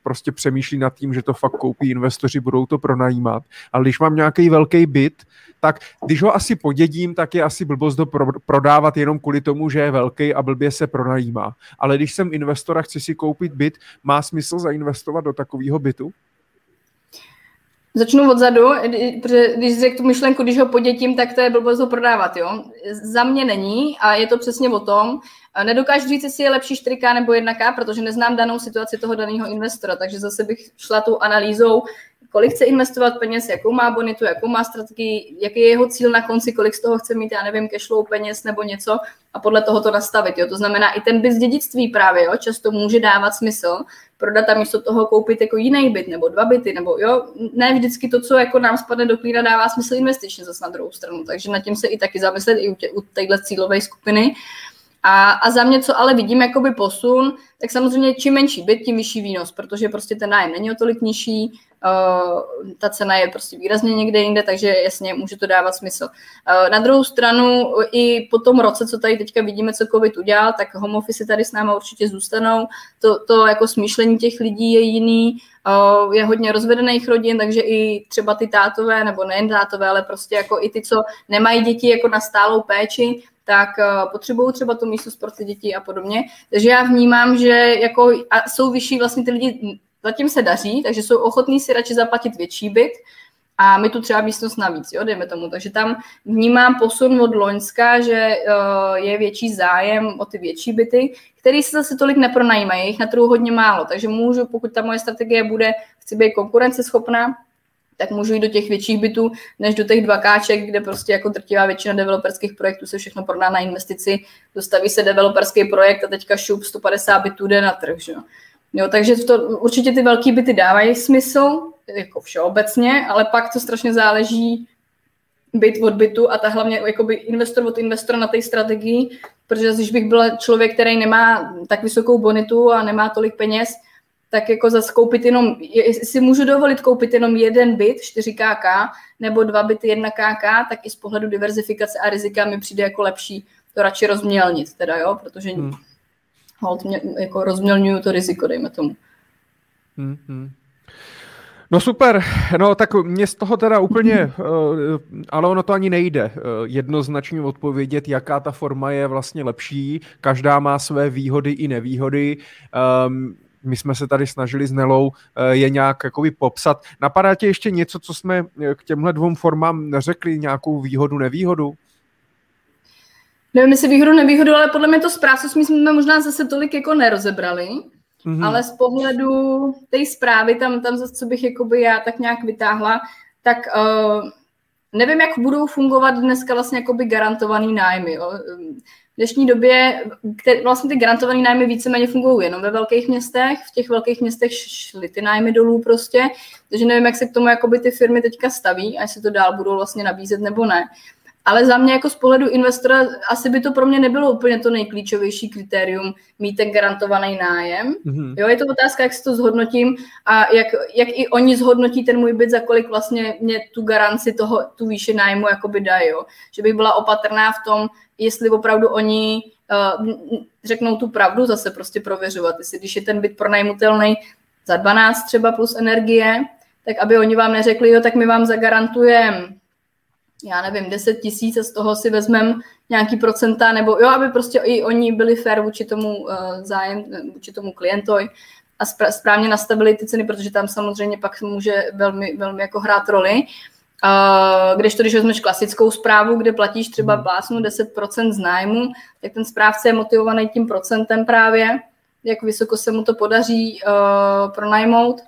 Speaker 1: prostě přemýšlí nad tím, že to fakt koupí investoři, budou to pronajímat. Ale když mám nějaký velký byt, tak když ho asi podědím, tak je asi blbost ho pro, prodávat jenom kvůli tomu, že je velký a blbě se pronajímá. Ale když jsem investor a chci si koupit byt, má smysl zainvestovat do takového bytu?
Speaker 2: Začnu odzadu, protože když řeknu tu myšlenku, když ho podětím, tak to je blbost ho prodávat, jo. Za mě není a je to přesně o tom, nedokážu říct, jestli je lepší 4K nebo 1K, protože neznám danou situaci toho daného investora, takže zase bych šla tou analýzou, kolik chce investovat peněz, jakou má bonitu, jakou má strategii, jaký je jeho cíl na konci, kolik z toho chce mít, já nevím, cashflow peněz nebo něco a podle toho to nastavit. Jo. To znamená, i ten byt dědictví právě jo, často může dávat smysl prodat a místo toho koupit jako jiný byt nebo dva byty, nebo jo, ne vždycky to, co jako nám spadne do klína, dává smysl investičně zase na druhou stranu. Takže nad tím se i taky zamyslet i u, tě, u téhle cílové skupiny. A, a za mě, co ale vidím jakoby posun, tak samozřejmě čím menší byt, tím vyšší výnos, protože prostě ten nájem není o tolik nižší, uh, ta cena je prostě výrazně někde jinde, takže jasně může to dávat smysl. Uh, na druhou stranu i po tom roce, co tady teďka vidíme, co COVID udělal, tak home office tady s náma určitě zůstanou. To, to jako smýšlení těch lidí je jiný, uh, je hodně rozvedených rodin, takže i třeba ty tátové, nebo nejen tátové, ale prostě jako i ty, co nemají děti jako na stálou péči, tak uh, potřebují třeba to místo ty děti a podobně. Takže já vnímám, že jako a jsou vyšší vlastně ty lidi, zatím se daří, takže jsou ochotní si radši zaplatit větší byt, a my tu třeba místnost navíc, jo, dejme tomu. Takže tam vnímám posun od Loňska, že uh, je větší zájem o ty větší byty, které se zase tolik nepronajímají, jich na trhu hodně málo. Takže můžu, pokud ta moje strategie bude, chci být konkurenceschopná, tak můžu jít do těch větších bytů, než do těch dvakáček, kde prostě jako drtivá většina developerských projektů se všechno prodá na investici, dostaví se developerský projekt a teďka šup 150 bytů jde na trh. Že? Jo, takže to, určitě ty velké byty dávají smysl, jako všeobecně, ale pak to strašně záleží byt od bytu a ta hlavně jakoby investor od investora na té strategii, protože když bych byl člověk, který nemá tak vysokou bonitu a nemá tolik peněz, tak jako zase koupit jenom, si můžu dovolit koupit jenom jeden byt 4KK nebo dva byty 1KK, tak i z pohledu diverzifikace a rizika mi přijde jako lepší to radši rozmělnit, teda jo, protože hmm. hold mě, jako rozmělňuju to riziko, dejme tomu.
Speaker 1: Hmm, hmm. No super, no tak mě z toho teda úplně, <clears throat> eh, ale ono to ani nejde eh, jednoznačně odpovědět, jaká ta forma je vlastně lepší. Každá má své výhody i nevýhody. Um, my jsme se tady snažili s Nelou eh, je nějak jakoby popsat. Napadá tě ještě něco, co jsme k těmhle dvou formám neřekli, nějakou výhodu, nevýhodu?
Speaker 2: Nevím, jestli výhodu, nevýhodu, ale podle mě to zprávu jsme možná zase tolik jako nerozebrali. Mm-hmm. Ale z pohledu té zprávy, tam, tam zase, co bych jakoby já tak nějak vytáhla, tak uh, nevím, jak budou fungovat dneska vlastně jakoby garantovaný nájmy. Jo. V dnešní době který, vlastně ty garantované nájmy víceméně fungují jenom ve velkých městech. V těch velkých městech šly ty nájmy dolů prostě, takže nevím, jak se k tomu jakoby ty firmy teďka staví a jestli to dál budou vlastně nabízet nebo ne. Ale za mě jako z pohledu investora asi by to pro mě nebylo úplně to nejklíčovější kritérium mít ten garantovaný nájem. Mm-hmm. Jo, je to otázka, jak si to zhodnotím a jak, jak i oni zhodnotí ten můj byt, za kolik vlastně mě tu garanci toho, tu výši nájmu jakoby dají. Jo. Že bych byla opatrná v tom, jestli opravdu oni uh, řeknou tu pravdu, zase prostě prověřovat. Jestli když je ten byt pronajmutelný za 12 třeba plus energie, tak aby oni vám neřekli, jo, tak my vám zagarantujeme já nevím, 10 tisíc a z toho si vezmem nějaký procenta, nebo jo, aby prostě i oni byli fair vůči tomu uh, zájem, vůči tomu klientovi a správně nastavili ty ceny, protože tam samozřejmě pak může velmi, velmi jako hrát roli. Uh, když to, když vezmeš klasickou zprávu, kde platíš třeba hmm. plásnu 10% z nájmu, tak ten správce je motivovaný tím procentem právě, jak vysoko se mu to podaří uh, pronajmout.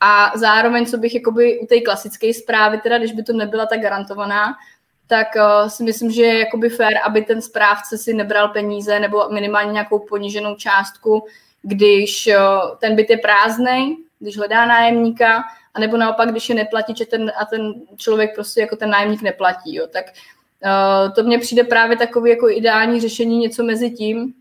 Speaker 2: A zároveň, co bych jakoby u té klasické zprávy, teda když by to nebyla tak garantovaná, tak uh, si myslím, že je jakoby fér, aby ten správce si nebral peníze nebo minimálně nějakou poníženou částku, když uh, ten byt je prázdný, když hledá nájemníka, anebo naopak, když je neplatí že ten, a ten člověk prostě jako ten nájemník neplatí. Jo. Tak uh, to mně přijde právě takový jako ideální řešení něco mezi tím,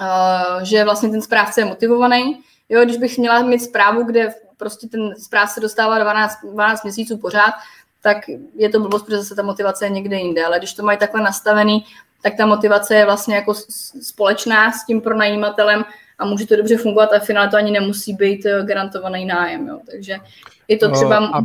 Speaker 2: uh, že vlastně ten správce je motivovaný. Jo, když bych měla mít zprávu, kde prostě ten správce dostává 12, 12 měsíců pořád, tak je to blbost, protože zase ta motivace je někde jinde. Ale když to mají takhle nastavený, tak ta motivace je vlastně jako společná s tím pronajímatelem a může to dobře fungovat a v finále to ani nemusí být eh, garantovaný nájem. Jo. Takže je to třeba... A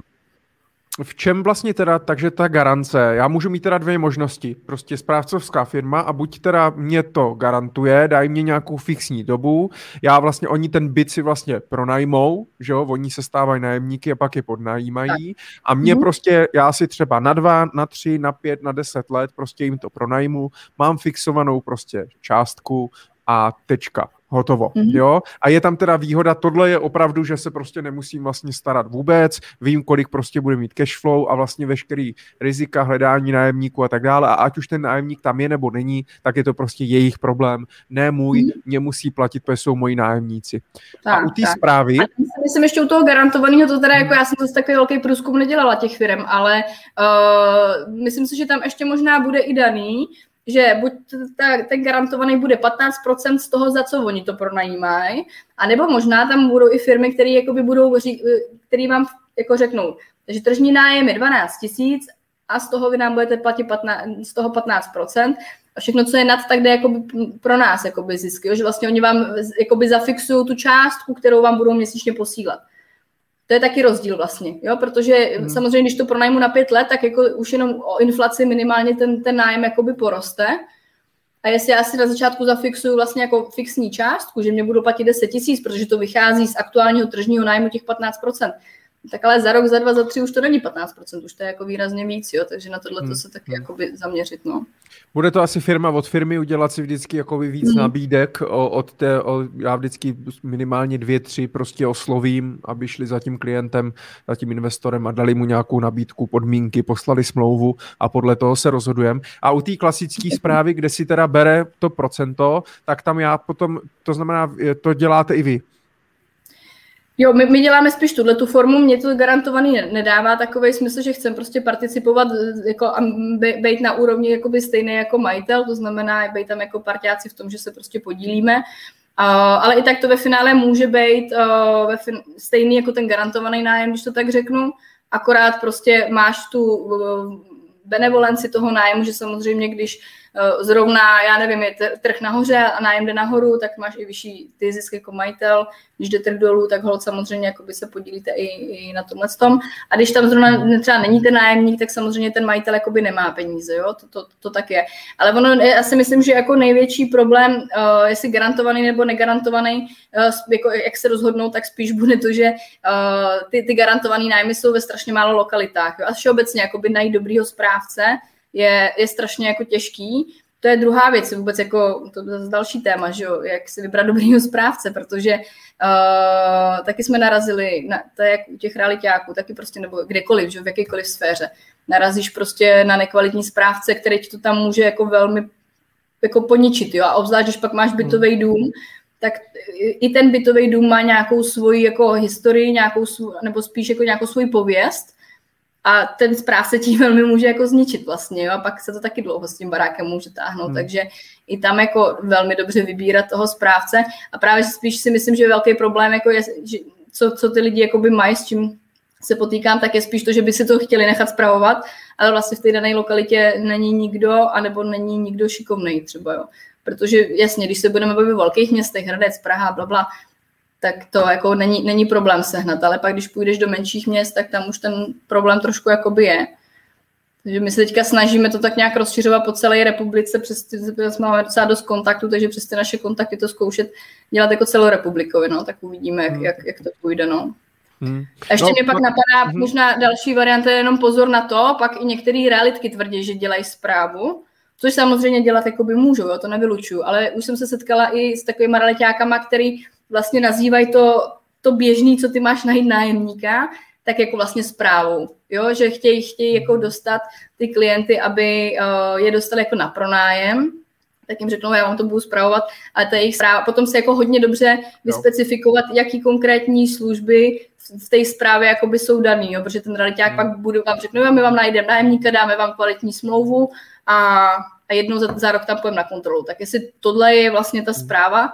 Speaker 1: v čem vlastně teda, takže ta garance, já můžu mít teda dvě možnosti, prostě správcovská firma a buď teda mě to garantuje, dají mě nějakou fixní dobu, já vlastně, oni ten byt si vlastně pronajmou, že jo, oni se stávají nájemníky a pak je podnajímají a mě mm. prostě, já si třeba na dva, na tři, na pět, na deset let prostě jim to pronajmu, mám fixovanou prostě částku a tečka. Hotovo, mm-hmm. jo. A je tam teda výhoda, tohle je opravdu, že se prostě nemusím vlastně starat vůbec, vím, kolik prostě bude mít cash flow a vlastně veškerý rizika, hledání nájemníků a tak dále. A ať už ten nájemník tam je nebo není, tak je to prostě jejich problém, ne můj, mm-hmm. mě musí platit, protože jsou moji nájemníci. Tak, a u té zprávy... A
Speaker 2: myslím ještě u toho garantovaného, to teda jako já jsem zase takový velký průzkum nedělala těch firm, ale uh, myslím si, že tam ještě možná bude i daný, že buď ta, ten garantovaný bude 15% z toho, za co oni to pronajímají, anebo možná tam budou i firmy, které budou, který vám jako řeknou, že tržní nájem je 12 tisíc a z toho vy nám budete platit 15, z toho 15%, a všechno, co je nad, tak jde pro nás jakoby zisky, jo? že vlastně oni vám jakoby zafixují tu částku, kterou vám budou měsíčně posílat. To je taky rozdíl vlastně, jo? protože hmm. samozřejmě, když to pronajmu na pět let, tak jako už jenom o inflaci minimálně ten, ten nájem jakoby poroste. A jestli já si na začátku zafixuju vlastně jako fixní částku, že mě budou platit 10 tisíc, protože to vychází z aktuálního tržního nájmu těch 15%, tak ale za rok, za dva, za tři už to není 15%, už to je jako výrazně víc, jo, takže na tohle to hmm. se taky hmm. jakoby zaměřit, no.
Speaker 1: Bude to asi firma od firmy udělat si vždycky jako víc mm. nabídek od té, o, já vždycky minimálně dvě, tři prostě oslovím, aby šli za tím klientem, za tím investorem a dali mu nějakou nabídku, podmínky, poslali smlouvu a podle toho se rozhodujeme. A u té klasické zprávy, kde si teda bere to procento, tak tam já potom, to znamená, to děláte i vy.
Speaker 2: Jo, my, my děláme spíš tuhle tu formu, mě to garantovaný nedává takový smysl, že chcem prostě participovat jako a být na úrovni jakoby stejný jako majitel, to znamená být tam jako partiáci v tom, že se prostě podílíme. Uh, ale i tak to ve finále může být uh, ve fin- stejný jako ten garantovaný nájem, když to tak řeknu, akorát prostě máš tu uh, benevolenci toho nájmu, že samozřejmě, když zrovna, já nevím, je trh nahoře a nájem jde nahoru, tak máš i vyšší ty zisk jako majitel. Když jde trh dolů, tak hold samozřejmě jakoby se podílíte i, i na tomhle tom. A když tam zrovna třeba není ten nájemník, tak samozřejmě ten majitel jakoby nemá peníze, jo? To, to, to tak je. Ale ono, já si myslím, že jako největší problém, uh, jestli garantovaný nebo negarantovaný, uh, jako jak se rozhodnou, tak spíš bude to, že uh, ty, ty garantované nájmy jsou ve strašně málo lokalitách. Jo? A všeobecně jakoby najít dobrýho správce, je, je strašně jako těžký. To je druhá věc, vůbec jako to je další téma, že jo, jak si vybrat dobrýho správce, protože uh, taky jsme narazili, na, to je jak u těch realitáků, taky prostě, nebo kdekoliv, že v jakékoliv sféře, narazíš prostě na nekvalitní správce, který ti to tam může jako velmi jako poničit, jo, a obzvlášť, když pak máš bytový hmm. dům, tak i ten bytový dům má nějakou svoji jako historii, nějakou svůj, nebo spíš jako nějakou svoji pověst a ten správce tím <laughs> velmi může jako zničit vlastně, jo? a pak se to taky dlouho s tím barákem může táhnout, hmm. takže i tam jako velmi dobře vybírat toho správce a právě spíš si myslím, že velký problém, jako je, že co, co ty lidi jakoby mají, s čím se potýkám, tak je spíš to, že by si to chtěli nechat zpravovat, ale vlastně v té dané lokalitě není nikdo, anebo není nikdo šikovný třeba, jo. Protože jasně, když se budeme bavit o velkých městech, Hradec, Praha, bla, bla, tak to jako není, není problém sehnat, ale pak když půjdeš do menších měst, tak tam už ten problém trošku jakoby je. Takže my se teďka snažíme to tak nějak rozšiřovat po celé republice, přes ty, máme docela dost kontaktů, takže přes ty naše kontakty to zkoušet dělat jako celorepublikově, no, tak uvidíme, jak, jak, jak to půjde, no. Hmm. A ještě no, mě pak no, napadá hmm. možná další varianta, jenom pozor na to, pak i některé realitky tvrdí, že dělají zprávu, což samozřejmě dělat jakoby můžou, jo, to nevylučuju, ale už jsem se setkala i s takovými realitákama, který vlastně nazývají to, to běžný, co ty máš najít nájemníka, tak jako vlastně zprávou, jo, že chtějí, chtějí jako dostat ty klienty, aby uh, je dostali jako na pronájem, tak jim řeknou, já vám to budu zpravovat, ale to je jejich zpráva. Potom se jako hodně dobře vyspecifikovat, jaký konkrétní služby v té zprávě jakoby jsou daný, jo, protože ten realiták hmm. pak bude vám řekne, my vám najdeme nájemníka, dáme vám kvalitní smlouvu a, a jednou za, za rok tam půjdeme na kontrolu. Tak jestli tohle je vlastně ta hmm. zpráva,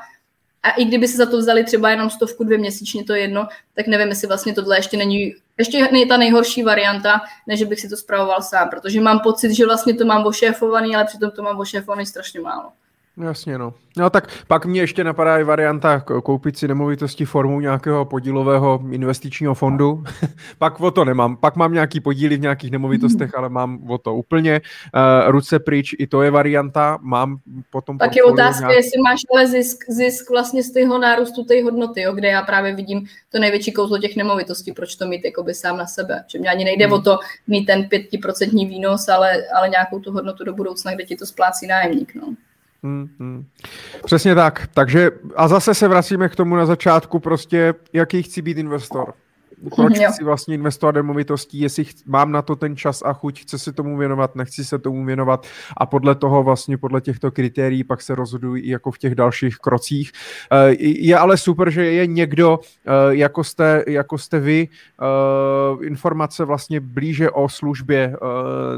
Speaker 2: a i kdyby si za to vzali třeba jenom stovku dvě měsíčně, to jedno, tak nevím, jestli vlastně tohle ještě není, ještě není ta nejhorší varianta, než bych si to zpravoval sám, protože mám pocit, že vlastně to mám ošéfovaný, ale přitom to mám ošéfovaný strašně málo.
Speaker 1: Jasně, no. No tak pak mě ještě napadá i varianta koupit si nemovitosti formou nějakého podílového investičního fondu. <laughs> pak o to nemám. Pak mám nějaký podíly v nějakých nemovitostech, ale mám o to úplně. Uh, ruce pryč, i to je varianta. Mám potom...
Speaker 2: Tak je otázka, nějak... jestli máš ale zisk, zisk vlastně z toho nárůstu té hodnoty, jo, kde já právě vidím to největší kouzlo těch nemovitostí, proč to mít jakoby sám na sebe. Že mě ani nejde hmm. o to mít ten pětiprocentní výnos, ale, ale nějakou tu hodnotu do budoucna, kde ti to splácí nájemník. No.
Speaker 1: Hmm, hmm. Přesně tak. Takže a zase se vracíme k tomu na začátku, prostě jaký chci být investor proč jo. chci vlastně investovat do movitostí, jestli ch- mám na to ten čas a chuť, chci se tomu věnovat, nechci se tomu věnovat a podle toho vlastně, podle těchto kritérií pak se rozhodují i jako v těch dalších krocích. Eh, je ale super, že je někdo, eh, jako jste, jako jste vy, eh, informace vlastně blíže o službě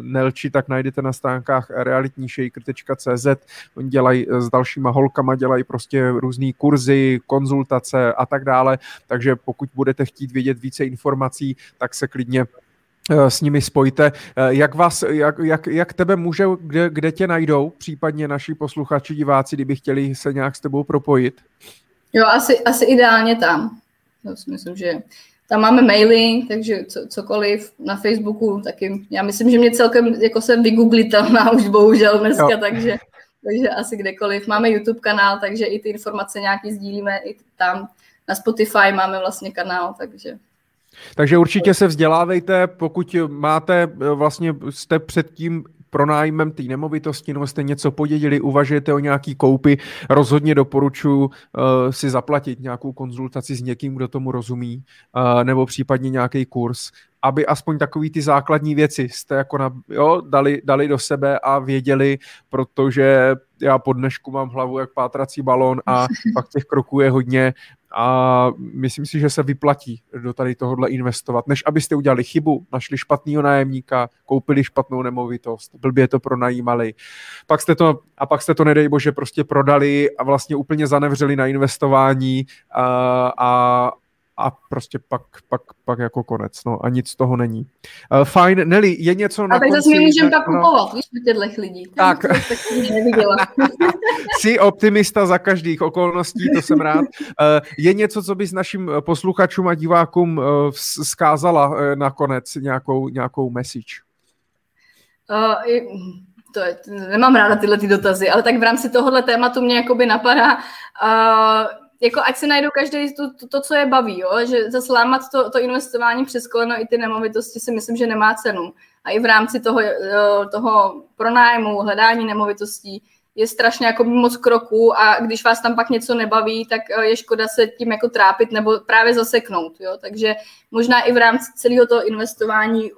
Speaker 1: Nelči, tak najdete na stránkách realitníšejkr.cz. Oni dělají s dalšíma holkama, dělají prostě různé kurzy, konzultace a tak dále, takže pokud budete chtít vědět více informací, tak se klidně eh, s nimi spojte. Eh, jak, vás, jak, jak, jak tebe může, kde, kde tě najdou, případně naši posluchači, diváci, kdyby chtěli se nějak s tebou propojit?
Speaker 2: Jo, asi, asi ideálně tam. Já si myslím, že tam máme maily, takže co, cokoliv na Facebooku taky. Já myslím, že mě celkem jako jsem vygooglitelná už bohužel dneska, jo. takže, takže asi kdekoliv. Máme YouTube kanál, takže i ty informace nějaký sdílíme i tam. Na Spotify máme vlastně kanál, takže
Speaker 1: takže určitě se vzdělávejte, pokud máte eh, vlastně, jste před tím pronájmem té nemovitosti, nebo jste něco podědili, uvažujete o nějaký koupy, rozhodně doporučuji uh, si zaplatit nějakou konzultaci s někým, kdo tomu rozumí, uh, nebo případně nějaký kurz, aby aspoň takový ty základní věci jste jako na, jo, dali, dali do sebe a věděli, protože já po dnešku mám hlavu jak pátrací balón a <laughs> pak těch kroků je hodně a myslím si, že se vyplatí do tady tohohle investovat, než abyste udělali chybu, našli špatného nájemníka, koupili špatnou nemovitost, blbě to pronajímali. Pak jste to, a pak jste to, nedej bože, prostě prodali a vlastně úplně zanevřeli na investování a, a, a prostě pak, pak, pak jako konec, no a nic z toho není. Uh, fajn, Nelly, je něco na
Speaker 2: A tak zase my můžeme pak kupovat, víš, u těchto lidí.
Speaker 1: Tak. <laughs> Jsi optimista za každých okolností, to jsem rád. Uh, je něco, co bys našim posluchačům a divákům uh, zkázala uh, nakonec, nějakou, nějakou message?
Speaker 2: Uh, to je, nemám ráda tyhle ty dotazy, ale tak v rámci tohohle tématu mě jakoby napadá uh, jako ať si najdou každý to, to, to, co je baví, jo? že zase lámat to, to investování přes koleno i ty nemovitosti si myslím, že nemá cenu. A i v rámci toho, toho pronájmu, hledání nemovitostí je strašně jako moc kroků a když vás tam pak něco nebaví, tak eh, je škoda se tím jako trápit nebo právě zaseknout. Jo? Takže možná i v rámci celého toho investování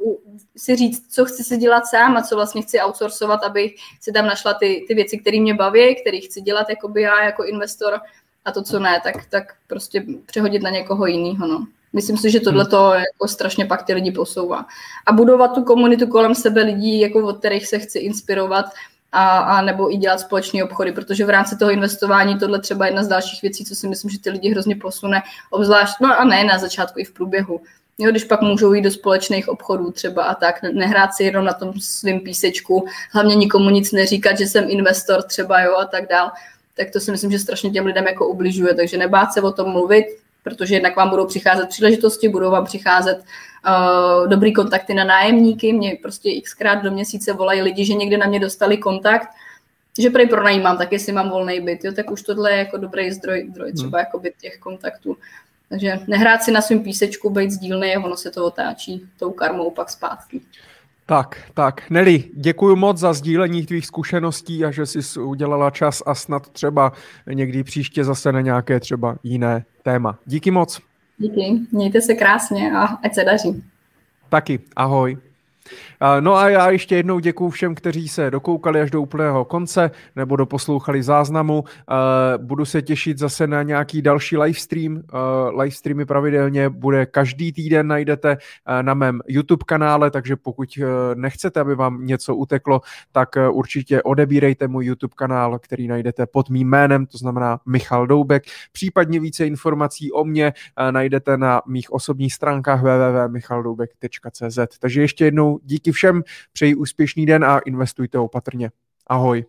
Speaker 2: si říct, co chci si dělat sám a co vlastně chci outsourcovat, abych si tam našla ty, ty věci, které mě baví, které chci dělat jakoby já jako investor a to, co ne, tak, tak prostě přehodit na někoho jiného. No. Myslím si, že tohle to jako strašně pak ty lidi posouvá. A budovat tu komunitu kolem sebe lidí, jako od kterých se chci inspirovat, a, a nebo i dělat společné obchody, protože v rámci toho investování tohle třeba jedna z dalších věcí, co si myslím, že ty lidi hrozně posune, obzvlášť, no a ne na začátku, i v průběhu. Jo, když pak můžou jít do společných obchodů třeba a tak, nehrát si jenom na tom svým písečku, hlavně nikomu nic neříkat, že jsem investor třeba, jo, a tak dál tak to si myslím, že strašně těm lidem jako ubližuje. Takže nebát se o tom mluvit, protože jednak vám budou přicházet příležitosti, budou vám přicházet uh, dobrý kontakty na nájemníky. Mě prostě xkrát do měsíce volají lidi, že někde na mě dostali kontakt, že prej pronajímám, tak jestli mám volný byt, jo, tak už tohle je jako dobrý zdroj, zdroj třeba hmm. jako byt těch kontaktů. Takže nehrát si na svým písečku, být sdílný, ono se to otáčí tou karmou pak zpátky.
Speaker 1: Tak, tak. Nelly, děkuji moc za sdílení tvých zkušeností a že jsi udělala čas a snad třeba někdy příště zase na nějaké třeba jiné téma. Díky moc.
Speaker 2: Díky, mějte se krásně a ať se daří.
Speaker 1: Taky, ahoj. No a já ještě jednou děkuji všem, kteří se dokoukali až do úplného konce nebo doposlouchali záznamu. Budu se těšit zase na nějaký další livestream. Livestreamy pravidelně bude každý týden, najdete na mém YouTube kanále, takže pokud e, nechcete, aby vám něco uteklo, tak e, určitě odebírejte můj YouTube kanál, který najdete pod mým jménem, to znamená Michal Doubek. Případně více informací o mně e, najdete na mých osobních stránkách www.michaldoubek.cz. Takže ještě jednou díky všem, přeji úspěšný den a investujte opatrně. Ahoj.